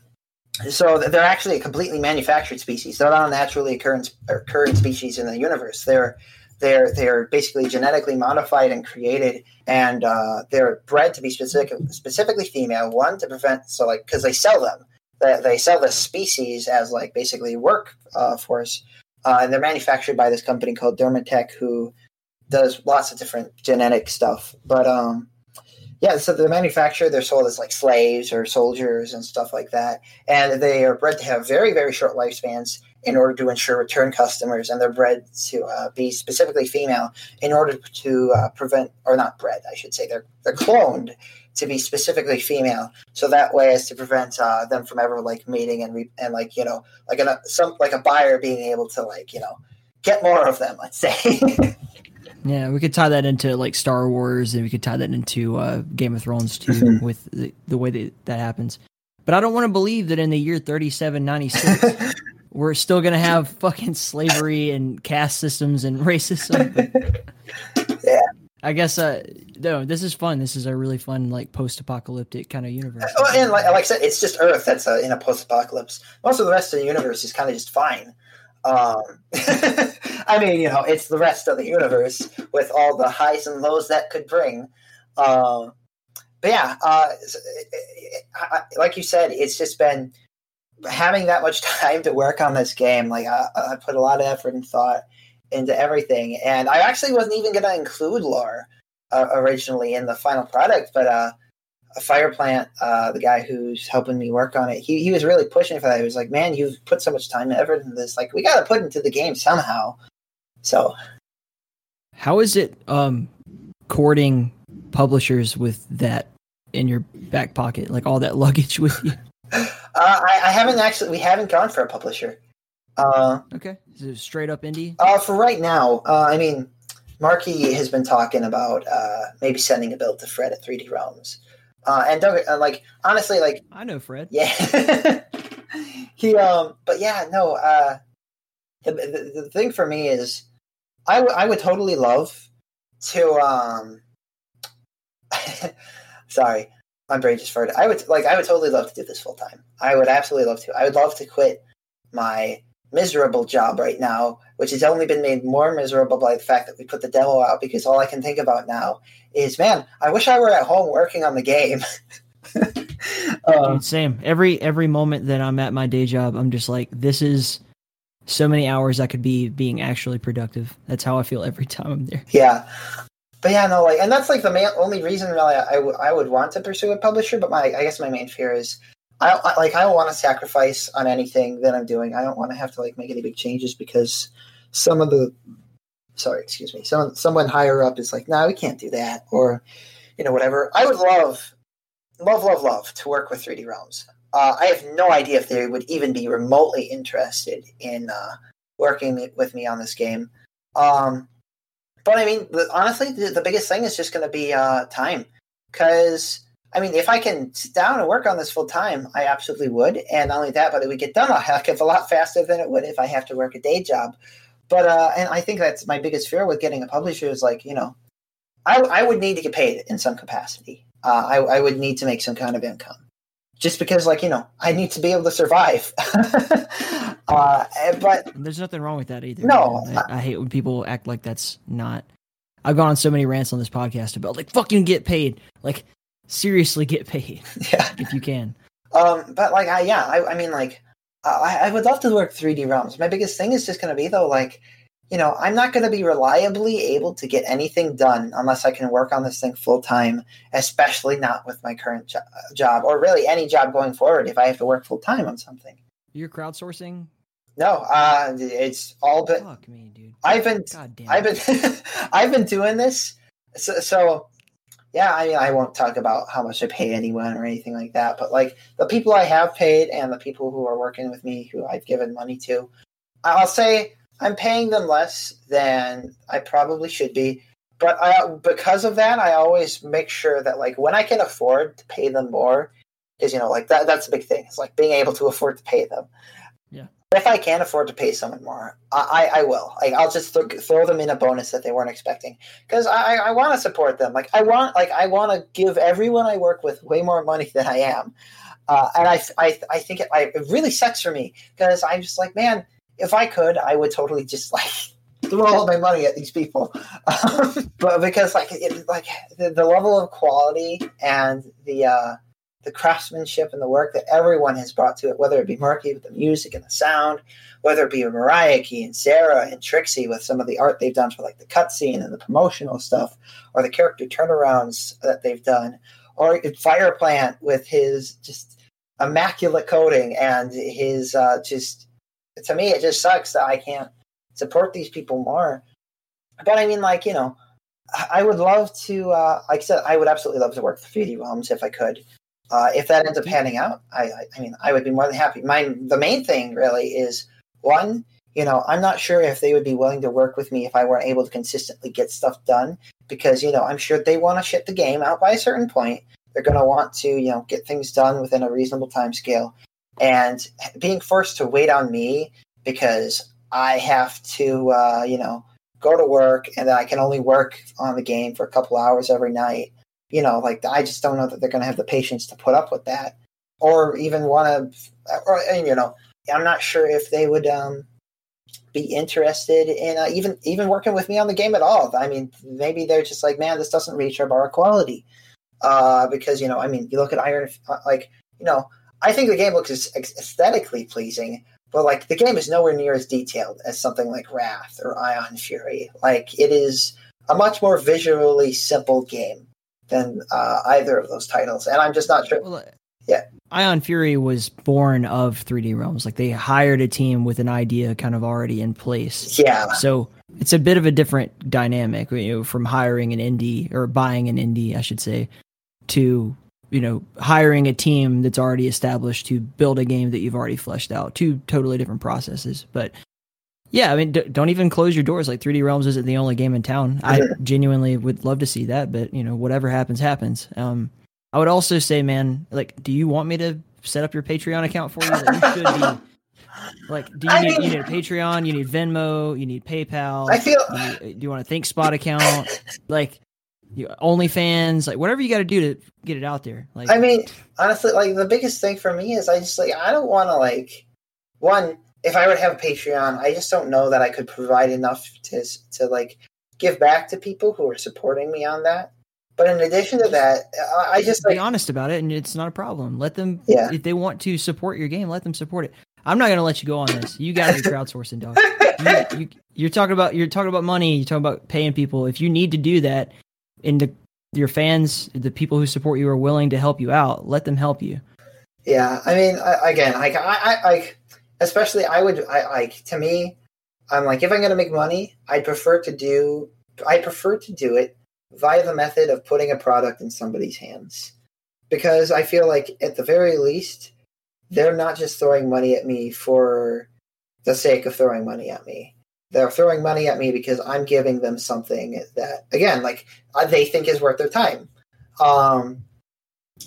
so they're actually a completely manufactured species. They're not a naturally occurring occurring species in the universe. They're they're they're basically genetically modified and created, and uh, they're bred to be specific, specifically female. One to prevent so like because they sell them, they, they sell the species as like basically work uh, force, uh, and they're manufactured by this company called Dermatech, who does lots of different genetic stuff. But um, yeah, so they're manufactured, they're sold as like slaves or soldiers and stuff like that, and they are bred to have very very short lifespans in order to ensure return customers, and they're bred to uh, be specifically female in order to uh, prevent, or not bred, I should say, they're they're cloned to be specifically female, so that way as to prevent uh, them from ever like mating and re- and like you know like a some like a buyer being able to like you know get more of them, let's say. yeah, we could tie that into like Star Wars, and we could tie that into uh, Game of Thrones too, mm-hmm. with the, the way that that happens. But I don't want to believe that in the year 3796 we're still gonna have fucking slavery and caste systems and racism. yeah. I guess uh no, this is fun. This is a really fun like post-apocalyptic kind of universe. Oh, and like, like I said, it's just Earth that's uh, in a post-apocalypse. Most of the rest of the universe is kind of just fine. Um, I mean, you know, it's the rest of the universe with all the highs and lows that could bring. Um, but yeah, uh, like you said, it's just been having that much time to work on this game, like I, I put a lot of effort and thought into everything. And I actually wasn't even going to include lore uh, originally in the final product, but uh, Fire Plant, uh, the guy who's helping me work on it, he, he was really pushing for that. He was like, "Man, you've put so much time and effort into this. Like, we got to put into the game somehow." So, how is it um, courting publishers with that in your back pocket, like all that luggage with you? Uh, I, I, haven't actually. We haven't gone for a publisher. Uh, okay, is it straight up indie? Uh, for right now, uh, I mean, Marky has been talking about uh, maybe sending a build to Fred at 3D Realms. Uh, and don't uh, like honestly, like I know Fred. Yeah, he um, but yeah, no. Uh, the, the, the thing for me is, I, w- I would totally love to um. sorry, my brain just. I would like I would totally love to do this full time. I would absolutely love to. I would love to quit my miserable job right now, which has only been made more miserable by the fact that we put the demo out because all I can think about now is, man, I wish I were at home working on the game. um, Same. Every every moment that I'm at my day job, I'm just like, this is so many hours I could be being actually productive. That's how I feel every time I'm there. Yeah. But yeah, no, like, and that's like the main, only reason really I, I, w- I would want to pursue a publisher. But my, I guess my main fear is I, I like I don't want to sacrifice on anything that I'm doing. I don't want to have to like make any big changes because some of the sorry, excuse me, some someone higher up is like, no, nah, we can't do that, or you know, whatever. I would love, love, love, love to work with 3D Realms. Uh, I have no idea if they would even be remotely interested in uh, working with me on this game. Um, but I mean, the, honestly, the, the, biggest thing is just going to be uh, time because I mean, if I can sit down and work on this full time, I absolutely would. And not only that, but it would get done a heck of a lot faster than it would if I have to work a day job. But uh, and I think that's my biggest fear with getting a publisher is like you know, I I would need to get paid in some capacity. Uh, I I would need to make some kind of income, just because like you know I need to be able to survive. uh, but there's nothing wrong with that either. No, I, I hate when people act like that's not. I've gone on so many rants on this podcast about like fucking get paid. Like seriously get paid. Yeah, if you can. Um, but like, I yeah, I, I mean, like, I, I would love to work 3D realms. My biggest thing is just going to be though, like, you know, I'm not going to be reliably able to get anything done unless I can work on this thing full time, especially not with my current jo- job or really any job going forward. If I have to work full time on something, you're crowdsourcing. No, uh, it's all been. Fuck me, dude. I've been. I've been. I've been doing this. So, so yeah, I mean, I won't talk about how much I pay anyone or anything like that, but like the people I have paid and the people who are working with me who I've given money to, I'll say I'm paying them less than I probably should be. But I, because of that, I always make sure that like when I can afford to pay them more, is you know like that that's a big thing. It's like being able to afford to pay them. Yeah if I can afford to pay someone more, I, I, I will. Like, I'll just th- throw them in a bonus that they weren't expecting because I, I want to support them. Like, I want, like, I want to give everyone I work with way more money than I am. Uh, and I, I, I think it, I, it really sucks for me because I'm just like, man, if I could, I would totally just like throw all my money at these people. Um, but because like, it, like the, the level of quality and the, uh, the craftsmanship and the work that everyone has brought to it, whether it be Murky with the music and the sound, whether it be Mariah Key and Sarah and Trixie with some of the art they've done for like the cutscene and the promotional stuff, or the character turnarounds that they've done, or Fire Plant with his just immaculate coding and his uh, just to me it just sucks that I can't support these people more. But I mean, like you know, I would love to. Uh, like I said, I would absolutely love to work for 3D Realms if I could. Uh, if that ends up panning out, I, I, I, mean, I would be more than happy. My the main thing really is one, you know, I'm not sure if they would be willing to work with me if I weren't able to consistently get stuff done because you know I'm sure they want to ship the game out by a certain point. They're going to want to you know get things done within a reasonable time scale, and being forced to wait on me because I have to uh, you know go to work and I can only work on the game for a couple hours every night you know, like I just don't know that they're going to have the patience to put up with that, or even want to, or you know, I'm not sure if they would um, be interested in uh, even even working with me on the game at all. I mean, maybe they're just like, man, this doesn't reach our bar quality, uh, because you know, I mean, you look at Iron, uh, like you know, I think the game looks aesthetically pleasing, but like the game is nowhere near as detailed as something like Wrath or Ion Fury. Like it is a much more visually simple game than uh, either of those titles, and I'm just not sure. Well, yeah, Ion Fury was born of 3D Realms. Like they hired a team with an idea kind of already in place. Yeah. So it's a bit of a different dynamic, you know, from hiring an indie or buying an indie, I should say, to you know hiring a team that's already established to build a game that you've already fleshed out. Two totally different processes, but yeah, I mean, d- don't even close your doors. Like 3D Realms isn't the only game in town. I genuinely would love to see that, but you know, whatever happens, happens. Um, I would also say, man, like, do you want me to set up your Patreon account for you? Like, you should be. Like, do you need you need a Patreon? You need Venmo? You need PayPal? I feel. You do you want a ThinkSpot account? like, you, OnlyFans? Like, whatever you got to do to get it out there. Like, I mean, honestly, like the biggest thing for me is I just like I don't want to like one if I would have a Patreon, I just don't know that I could provide enough to to like give back to people who are supporting me on that. But in addition to that, I just like, be honest about it, and it's not a problem. Let them, yeah. If they want to support your game, let them support it. I'm not going to let you go on this. You got to be crowdsourcing, dog. You, you, are talking about you're talking about money. You're talking about paying people. If you need to do that, and the, your fans, the people who support you, are willing to help you out, let them help you. Yeah, I mean, I, again, like I, I, I especially I would I like to me, I'm like if I'm gonna make money, I'd prefer to do I prefer to do it via the method of putting a product in somebody's hands. Because I feel like at the very least, they're not just throwing money at me for the sake of throwing money at me. They're throwing money at me because I'm giving them something that, again, like uh, they think is worth their time. Um,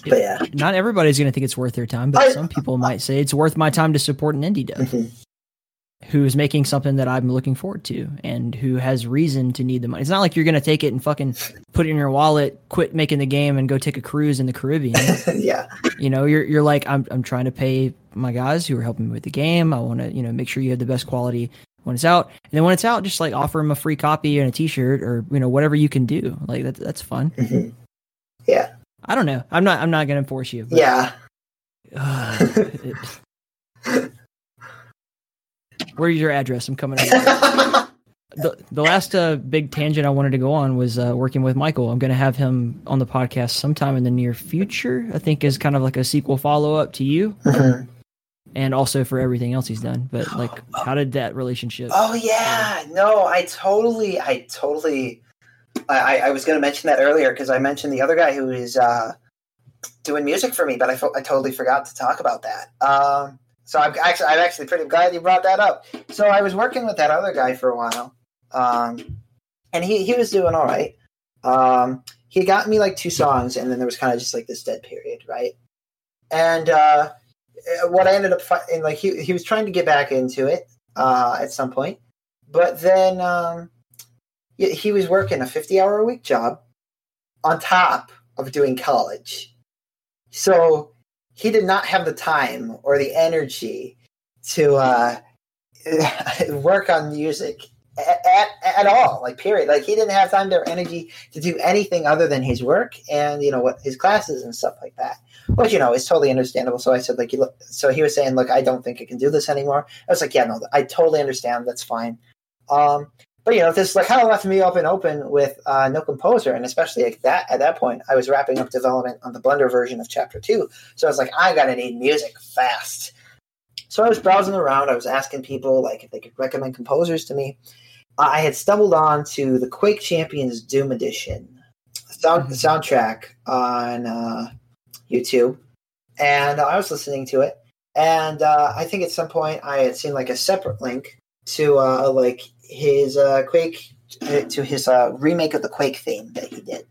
but yeah, not everybody's going to think it's worth their time, but I, some people might say it's worth my time to support an indie dev mm-hmm. who is making something that I'm looking forward to and who has reason to need the money. It's not like you're going to take it and fucking put it in your wallet, quit making the game, and go take a cruise in the Caribbean. yeah, you know, you're you're like I'm I'm trying to pay my guys who are helping me with the game. I want to you know make sure you have the best quality when it's out, and then when it's out, just like offer them a free copy and a T-shirt or you know whatever you can do. Like that that's fun. Mm-hmm. Yeah. I don't know. I'm not. I'm not going to force you. But, yeah. Uh, where's your address? I'm coming. the The last uh, big tangent I wanted to go on was uh, working with Michael. I'm going to have him on the podcast sometime in the near future. I think is kind of like a sequel follow up to you. Mm-hmm. And also for everything else he's done, but like, how did that relationship? Oh yeah, no, I totally, I totally I, I was going to mention that earlier because I mentioned the other guy who is uh, doing music for me, but I, I totally forgot to talk about that. Um, so I'm actually I'm actually pretty glad you brought that up. So I was working with that other guy for a while, um, and he he was doing all right. Um, he got me like two songs, and then there was kind of just like this dead period, right? And uh, what I ended up finding, like he he was trying to get back into it uh, at some point, but then um, he was working a 50 hour a week job on top of doing college. So he did not have the time or the energy to uh, work on music at, at, at, all, like period. Like he didn't have time or energy to do anything other than his work and you know what his classes and stuff like that. Which you know is totally understandable. So I said like, you look, so he was saying, look, I don't think I can do this anymore. I was like, yeah, no, I totally understand. That's fine. Um, but you know, this like kind of left me open open with uh, no composer, and especially like that at that point, I was wrapping up development on the Blender version of Chapter Two. So I was like, I gotta need music fast. So I was browsing around. I was asking people like if they could recommend composers to me. I had stumbled on to the Quake Champions Doom Edition sound, mm-hmm. soundtrack on uh, YouTube, and I was listening to it. And uh, I think at some point I had seen like a separate link to uh, like his uh, Quake to his uh, remake of the Quake theme that he did.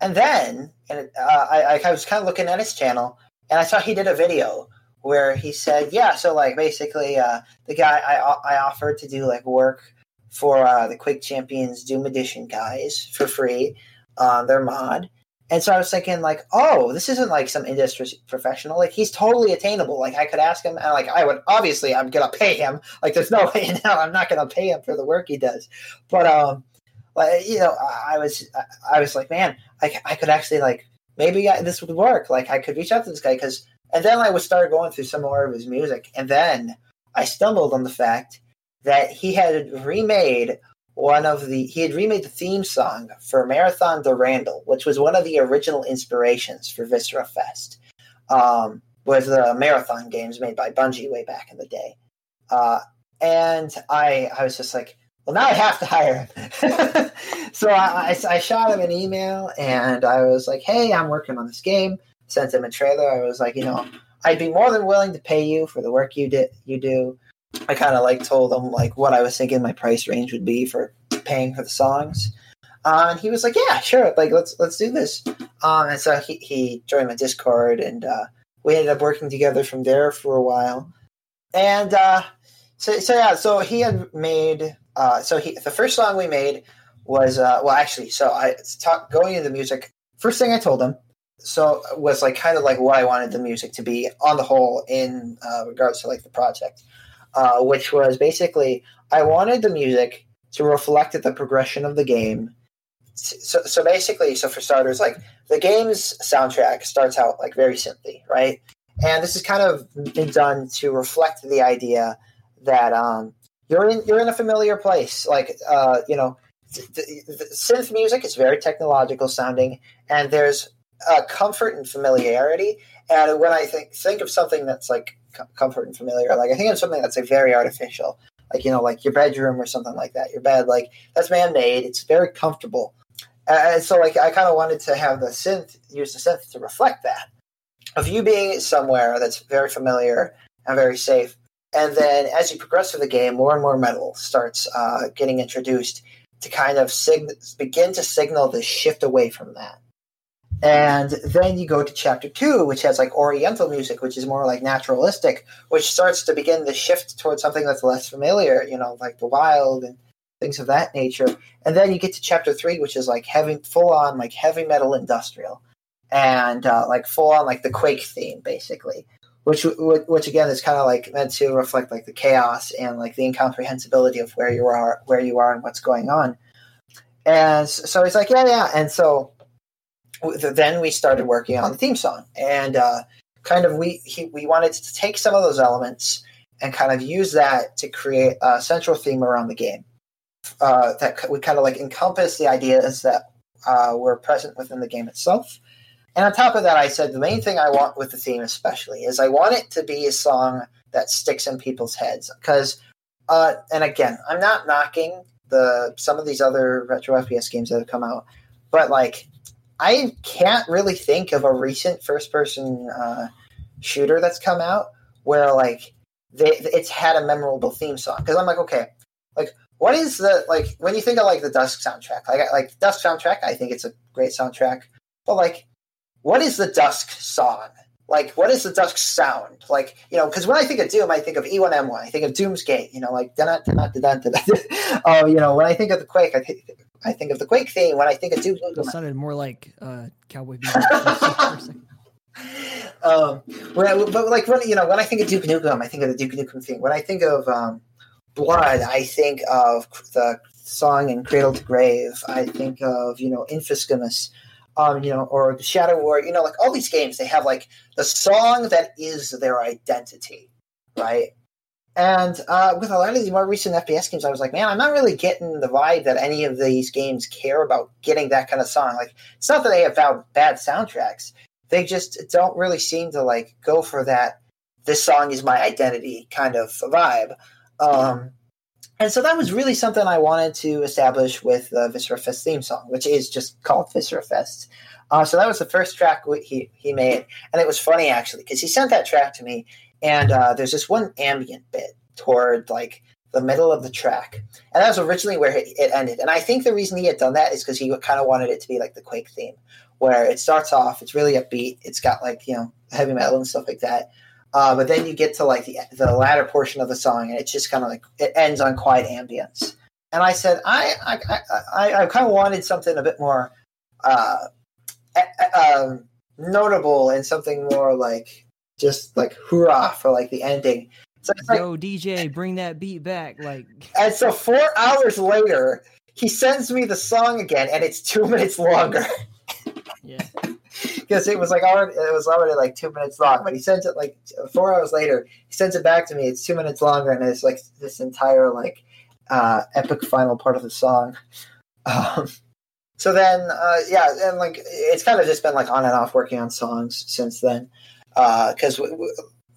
And then, and uh, I, I was kind of looking at his channel, and I saw he did a video where he said, "Yeah, so like basically, uh, the guy I I offered to do like work for uh, the Quake Champions Doom Edition guys for free on their mod, and so I was thinking, like, oh, this isn't like some industry professional. Like, he's totally attainable. Like, I could ask him, and like, I would obviously, I'm gonna pay him. Like, there's no way in hell I'm not gonna pay him for the work he does. But um, like, you know, I was, I was like, man, I, I could actually like maybe I, this would work. Like, I could reach out to this guy because, and then I would start going through some more of his music, and then I stumbled on the fact that he had remade one of the he had remade the theme song for Marathon Durandal, which was one of the original inspirations for Viscera Fest. Um, was the marathon games made by Bungie way back in the day. Uh, and I I was just like, well, now I have to hire him. so I, I, I, shot him an email and I was like, hey, I'm working on this game. Sent him a trailer. I was like, you know, I'd be more than willing to pay you for the work you did you do. I kind of like told him like what I was thinking my price range would be for paying for the songs. Uh, and he was like, "Yeah, sure. Like, let's let's do this." Um, and so he, he joined my Discord, and uh, we ended up working together from there for a while. And uh, so, so yeah, so he had made. Uh, so he the first song we made was uh, well, actually, so I talk, going into the music. First thing I told him so was like kind of like what I wanted the music to be on the whole in uh, regards to like the project, uh, which was basically I wanted the music to reflect the progression of the game. So, so basically, so for starters, like the game's soundtrack starts out like very simply, right? And this is kind of been done to reflect the idea that um, you're in you're in a familiar place. Like uh, you know, the, the synth music is very technological sounding, and there's comfort and familiarity. And when I think think of something that's like comfort and familiar, like I think it's something that's like very artificial, like you know, like your bedroom or something like that. Your bed, like that's man made. It's very comfortable. And so, like, I kind of wanted to have the synth use the synth to reflect that of you being somewhere that's very familiar and very safe. And then, as you progress through the game, more and more metal starts uh, getting introduced to kind of sig- begin to signal the shift away from that. And then you go to chapter two, which has like Oriental music, which is more like naturalistic, which starts to begin the shift towards something that's less familiar, you know, like the wild and things of that nature. And then you get to chapter three, which is like heavy, full on like heavy metal industrial, and uh, like full on like the Quake theme, basically. Which, which again is kind of like meant to reflect like the chaos and like the incomprehensibility of where you are, where you are, and what's going on. And so he's like, yeah, yeah. And so then we started working on the theme song, and uh, kind of we he, we wanted to take some of those elements and kind of use that to create a central theme around the game uh, that would kind of like encompass the ideas that uh, were present within the game itself. And on top of that, I said the main thing I want with the theme, especially, is I want it to be a song that sticks in people's heads. Because, uh, and again, I'm not knocking the some of these other retro FPS games that have come out, but like I can't really think of a recent first person uh, shooter that's come out where like they, it's had a memorable theme song. Because I'm like, okay, like what is the like when you think of like the Dusk soundtrack? Like like Dusk soundtrack, I think it's a great soundtrack. But like, what is the Dusk song? Like, what is the Dusk sound? Like, you know, because when I think of Doom, I think of E1M1. I think of Doom's Gate. You know, like da da da da. Oh, you know, when I think of the Quake, I think I think of the Quake theme. When I think of Doom, it sounded more like uh, Cowboy um, when I, but like when you know when I think of Duke Nukem, I think of the Duke Nukem theme. When I think of um, Blood, I think of the song in Cradle to Grave. I think of you know Infamous, um, you know, or the Shadow War. You know, like all these games, they have like the song that is their identity, right? And uh, with a lot of these more recent FPS games, I was like, man, I'm not really getting the vibe that any of these games care about getting that kind of song. Like, it's not that they have bad, bad soundtracks; they just don't really seem to like go for that. This song is my identity kind of vibe. Um, and so that was really something I wanted to establish with the Viscera Fest theme song, which is just called Viscera Fest. Uh, so that was the first track he, he made. And it was funny, actually, because he sent that track to me and uh, there's this one ambient bit toward like the middle of the track, and that was originally where it, it ended. And I think the reason he had done that is because he kind of wanted it to be like the Quake theme, where it starts off, it's really upbeat, it's got like you know heavy metal and stuff like that. Uh, but then you get to like the the latter portion of the song, and it's just kind of like it ends on quiet ambience. And I said, I I I, I kind of wanted something a bit more uh, uh, notable and something more like just like hurrah for like the ending. So Yo, like, DJ, bring that beat back. Like, and so four hours later, he sends me the song again, and it's two minutes longer. yeah, because it was like already it was already like two minutes long, but he sends it like four hours later. He sends it back to me. It's two minutes longer, and it's like this entire like uh, epic final part of the song. Um, so then, uh, yeah, and like it's kind of just been like on and off working on songs since then, because uh,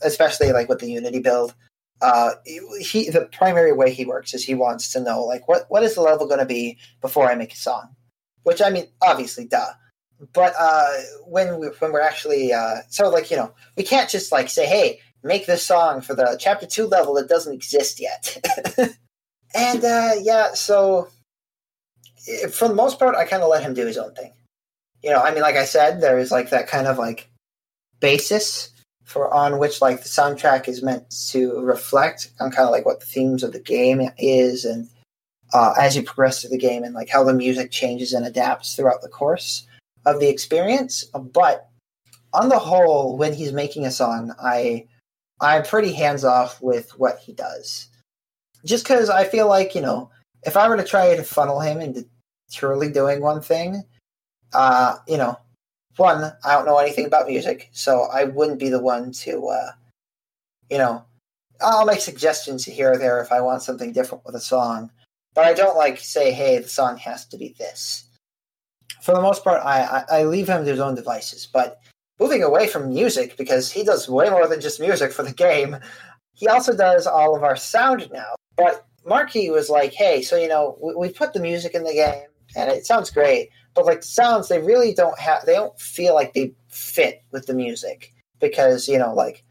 especially like with the Unity build, uh, he the primary way he works is he wants to know like what what is the level going to be before I make a song, which I mean obviously duh, but uh, when we when we're actually uh, so like you know we can't just like say hey make this song for the chapter two level that doesn't exist yet, and uh, yeah so for the most part, I kind of let him do his own thing. You know, I mean, like I said, there is like that kind of like basis for on which like the soundtrack is meant to reflect on kind of like what the themes of the game is, and uh, as you progress through the game, and like how the music changes and adapts throughout the course of the experience. But on the whole, when he's making a song, I I'm pretty hands off with what he does, just because I feel like you know if I were to try to funnel him into purely doing one thing, uh, you know, one, I don't know anything about music, so I wouldn't be the one to, uh, you know, I'll make suggestions here or there if I want something different with a song, but I don't like say, hey, the song has to be this. For the most part, I, I, I leave him to his own devices, but moving away from music because he does way more than just music for the game. He also does all of our sound now. But Marky was like, "Hey, so you know, we, we put the music in the game, and it sounds great, but like the sounds, they really don't have, they don't feel like they fit with the music because you know, like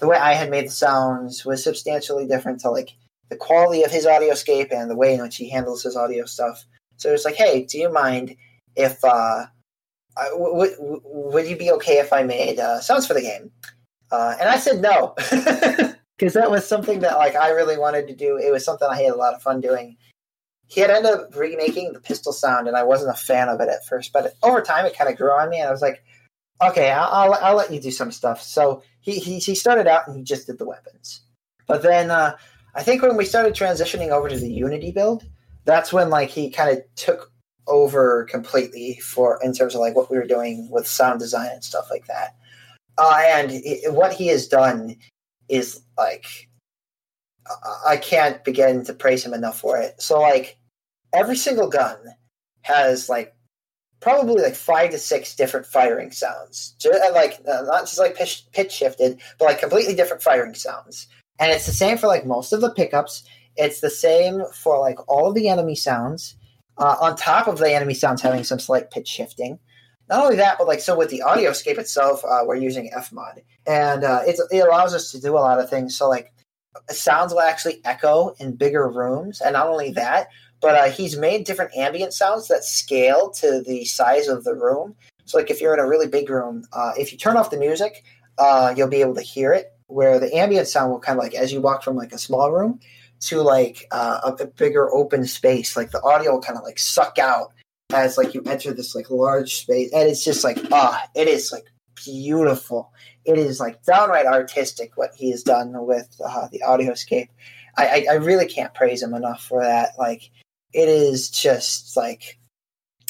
the way I had made the sounds was substantially different to like the quality of his audioscape and the way in which he handles his audio stuff. So it's like, hey, do you mind if uh, would would you be okay if I made uh, sounds for the game? Uh, and I said no. because that was something that like I really wanted to do. It was something I had a lot of fun doing. He had ended up remaking the pistol sound, and I wasn't a fan of it at first, but over time it kind of grew on me, and I was like, okay, I'll, I'll, I'll let you do some stuff. So he, he he started out and he just did the weapons, but then uh, I think when we started transitioning over to the Unity build, that's when like he kind of took over completely for in terms of like what we were doing with sound design and stuff like that. Uh, and it, what he has done is like I can't begin to praise him enough for it. So like every single gun has like probably like five to six different firing sounds, just, like uh, not just like pitch, pitch shifted, but like completely different firing sounds. And it's the same for like most of the pickups. It's the same for like all of the enemy sounds. Uh, on top of the enemy sounds having some slight pitch shifting not only that, but like so with the audioscape itself, uh, we're using Fmod, and uh, it allows us to do a lot of things. So like sounds will actually echo in bigger rooms, and not only that, but uh, he's made different ambient sounds that scale to the size of the room. So like if you're in a really big room, uh, if you turn off the music, uh, you'll be able to hear it. Where the ambient sound will kind of like as you walk from like a small room to like uh, a bigger open space, like the audio kind of like suck out as like you enter this like large space, and it's just like ah, it is like beautiful. It is like downright artistic what he has done with uh, the audioscape. I, I, I really can't praise him enough for that. Like it is just like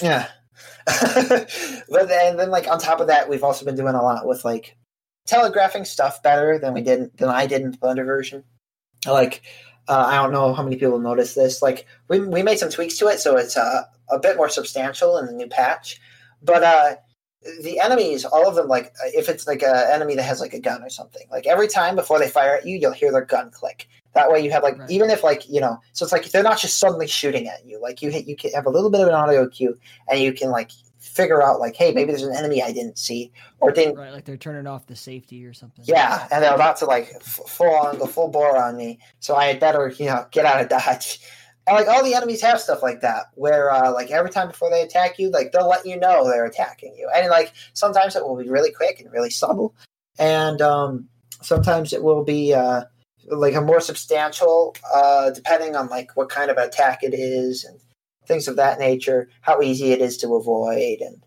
yeah. but then, then like on top of that, we've also been doing a lot with like telegraphing stuff better than we did than I did in the Blender version. Like uh, I don't know how many people noticed this. Like we we made some tweaks to it, so it's uh, a bit more substantial in the new patch. But uh, the enemies, all of them, like if it's like an enemy that has like a gun or something, like every time before they fire at you, you'll hear their gun click. That way, you have like right. even if like you know, so it's like they're not just suddenly shooting at you. Like you hit, you can have a little bit of an audio cue, and you can like figure out like, hey, maybe there's an enemy I didn't see or didn't. Right, like they're turning off the safety or something. Yeah, and they're about to like f- full on go full bore on me, so I had better you know get out of dodge. And like all the enemies have stuff like that, where uh, like every time before they attack you, like they'll let you know they're attacking you, and like sometimes it will be really quick and really subtle, and um, sometimes it will be uh, like a more substantial, uh, depending on like what kind of attack it is and things of that nature, how easy it is to avoid, and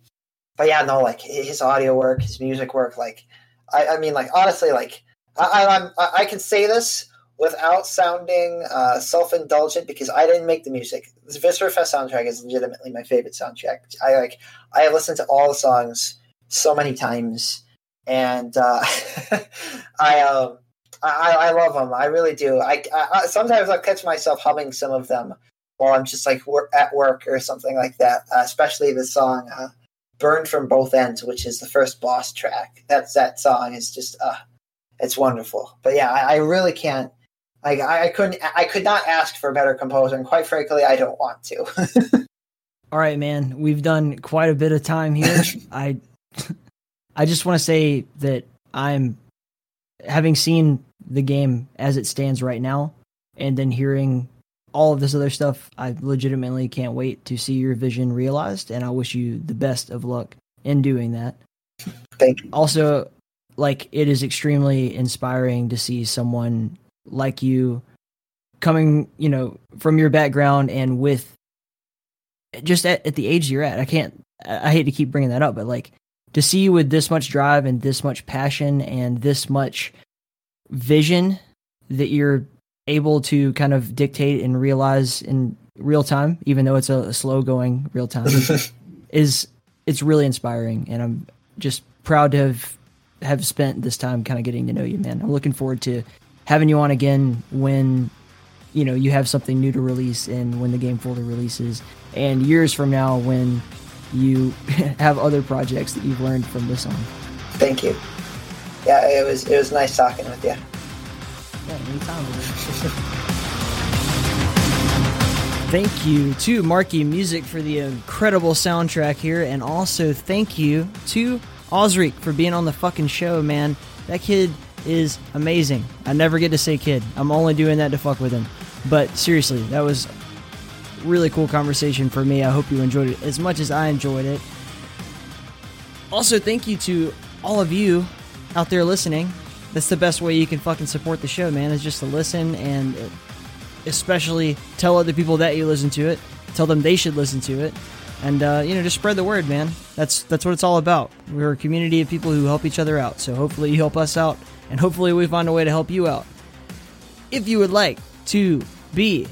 but yeah, no, like his audio work, his music work, like I, I mean, like honestly, like I, I, I can say this without sounding uh, self-indulgent because I didn't make the music. The Viscera Fest soundtrack is legitimately my favorite soundtrack. I like I listened to all the songs so many times, and uh, I um, I, I love them. I really do. I, I sometimes I'll catch myself humming some of them while I'm just like work, at work or something like that. Uh, especially the song uh, "Burned from Both Ends," which is the first boss track. That's that song is just uh, it's wonderful. But yeah, I, I really can't. Like I, I couldn't. I could not ask for a better composer, and quite frankly, I don't want to. All right, man. We've done quite a bit of time here. I I just want to say that I'm having seen the game as it stands right now and then hearing all of this other stuff, I legitimately can't wait to see your vision realized and I wish you the best of luck in doing that. Thank you. Also, like it is extremely inspiring to see someone like you coming, you know, from your background and with just at, at the age you're at. I can't I hate to keep bringing that up, but like to see you with this much drive and this much passion and this much vision that you're able to kind of dictate and realize in real time, even though it's a, a slow going real time, is it's really inspiring. And I'm just proud to have have spent this time kind of getting to know you, man. I'm looking forward to having you on again when you know you have something new to release and when the game folder releases, and years from now when you have other projects that you've learned from this song. Thank you. Yeah, it was it was nice talking with you. Thank you to Marky Music for the incredible soundtrack here, and also thank you to Osric for being on the fucking show, man. That kid is amazing. I never get to say kid. I'm only doing that to fuck with him. But seriously, that was really cool conversation for me. I hope you enjoyed it as much as I enjoyed it. Also, thank you to all of you out there listening. That's the best way you can fucking support the show, man, is just to listen and especially tell other people that you listen to it. Tell them they should listen to it. And uh, you know, just spread the word, man. That's that's what it's all about. We're a community of people who help each other out. So hopefully you help us out, and hopefully we find a way to help you out. If you would like to be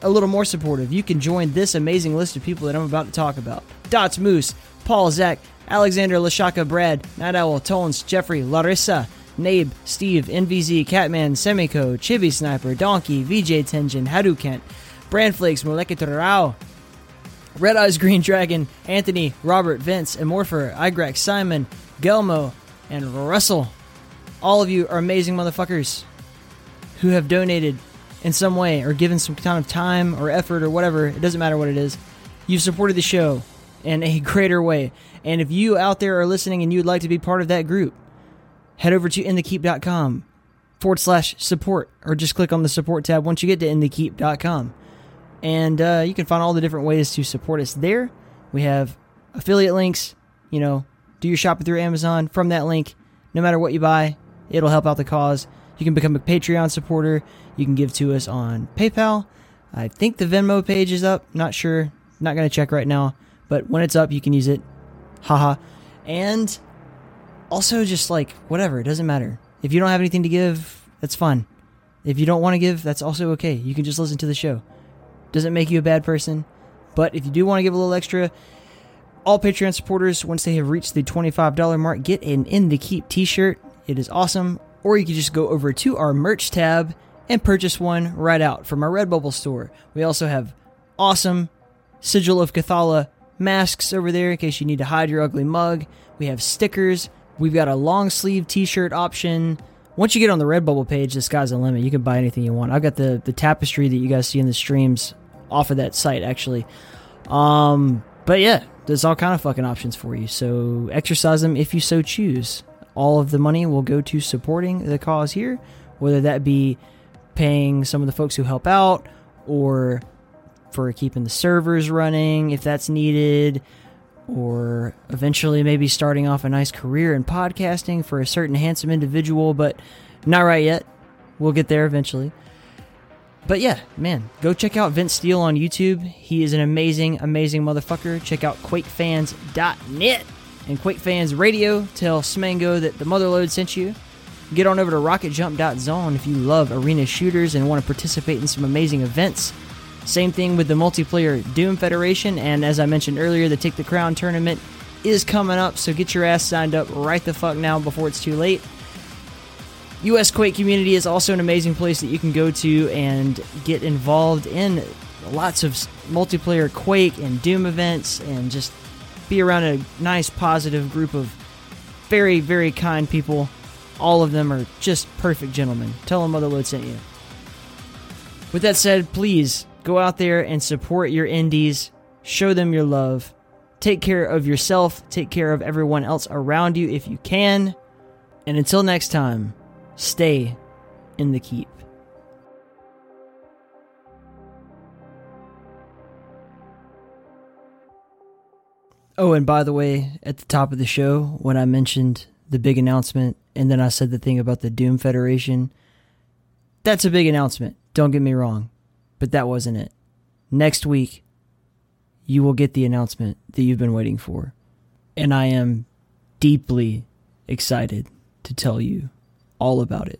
a little more supportive, you can join this amazing list of people that I'm about to talk about. Dots Moose, Paul Zach, Alexander Lashaka Brad, Night Owl, Tones, Jeffrey, Larissa, Nabe, Steve, NVZ, Catman, Semico, Chibi Sniper, Donkey, VJ Tenjin, Haru Kent, Brandflakes, Molekiter Rao, Red Eyes Green Dragon, Anthony, Robert, Vince, Amorpher, Igrax, Simon, Gelmo, and Russell. All of you are amazing motherfuckers who have donated in some way or given some kind of time or effort or whatever. It doesn't matter what it is. You've supported the show in a greater way. And if you out there are listening and you'd like to be part of that group, head over to inthekeep.com forward slash support or just click on the support tab once you get to inthekeep.com. And uh, you can find all the different ways to support us there. We have affiliate links, you know, do your shopping through Amazon from that link. No matter what you buy, it'll help out the cause. You can become a Patreon supporter. You can give to us on PayPal. I think the Venmo page is up. Not sure. Not going to check right now. But when it's up, you can use it. Haha. And also, just like, whatever. It doesn't matter. If you don't have anything to give, that's fine. If you don't want to give, that's also okay. You can just listen to the show. Doesn't make you a bad person. But if you do want to give a little extra, all Patreon supporters, once they have reached the $25 mark, get an In the Keep t shirt. It is awesome. Or you can just go over to our merch tab and purchase one right out from our Redbubble store. We also have awesome Sigil of Cathala masks over there in case you need to hide your ugly mug. We have stickers. We've got a long sleeve t shirt option. Once you get on the Redbubble page, the sky's the limit. You can buy anything you want. I've got the, the tapestry that you guys see in the streams off of that site, actually. Um, but yeah, there's all kind of fucking options for you. So exercise them if you so choose. All of the money will go to supporting the cause here, whether that be paying some of the folks who help out or for keeping the servers running if that's needed or eventually maybe starting off a nice career in podcasting for a certain handsome individual but not right yet. We'll get there eventually. But yeah man go check out vince steele on youtube. He is an amazing amazing motherfucker. Check out quakefans.net and quakefans radio. Tell smango that the motherload sent you. Get on over to rocketjump.zone if you love arena shooters and want to participate in some amazing events. Same thing with the multiplayer Doom Federation, and as I mentioned earlier, the Take the Crown tournament is coming up, so get your ass signed up right the fuck now before it's too late. US Quake community is also an amazing place that you can go to and get involved in lots of multiplayer Quake and Doom events and just be around a nice, positive group of very, very kind people. All of them are just perfect gentlemen. Tell them Motherload sent you. With that said, please go out there and support your indies, show them your love, take care of yourself, take care of everyone else around you if you can. And until next time, stay in the keep. Oh, and by the way, at the top of the show, when I mentioned the big announcement and then I said the thing about the Doom Federation, that's a big announcement. Don't get me wrong, but that wasn't it. Next week, you will get the announcement that you've been waiting for. And I am deeply excited to tell you all about it.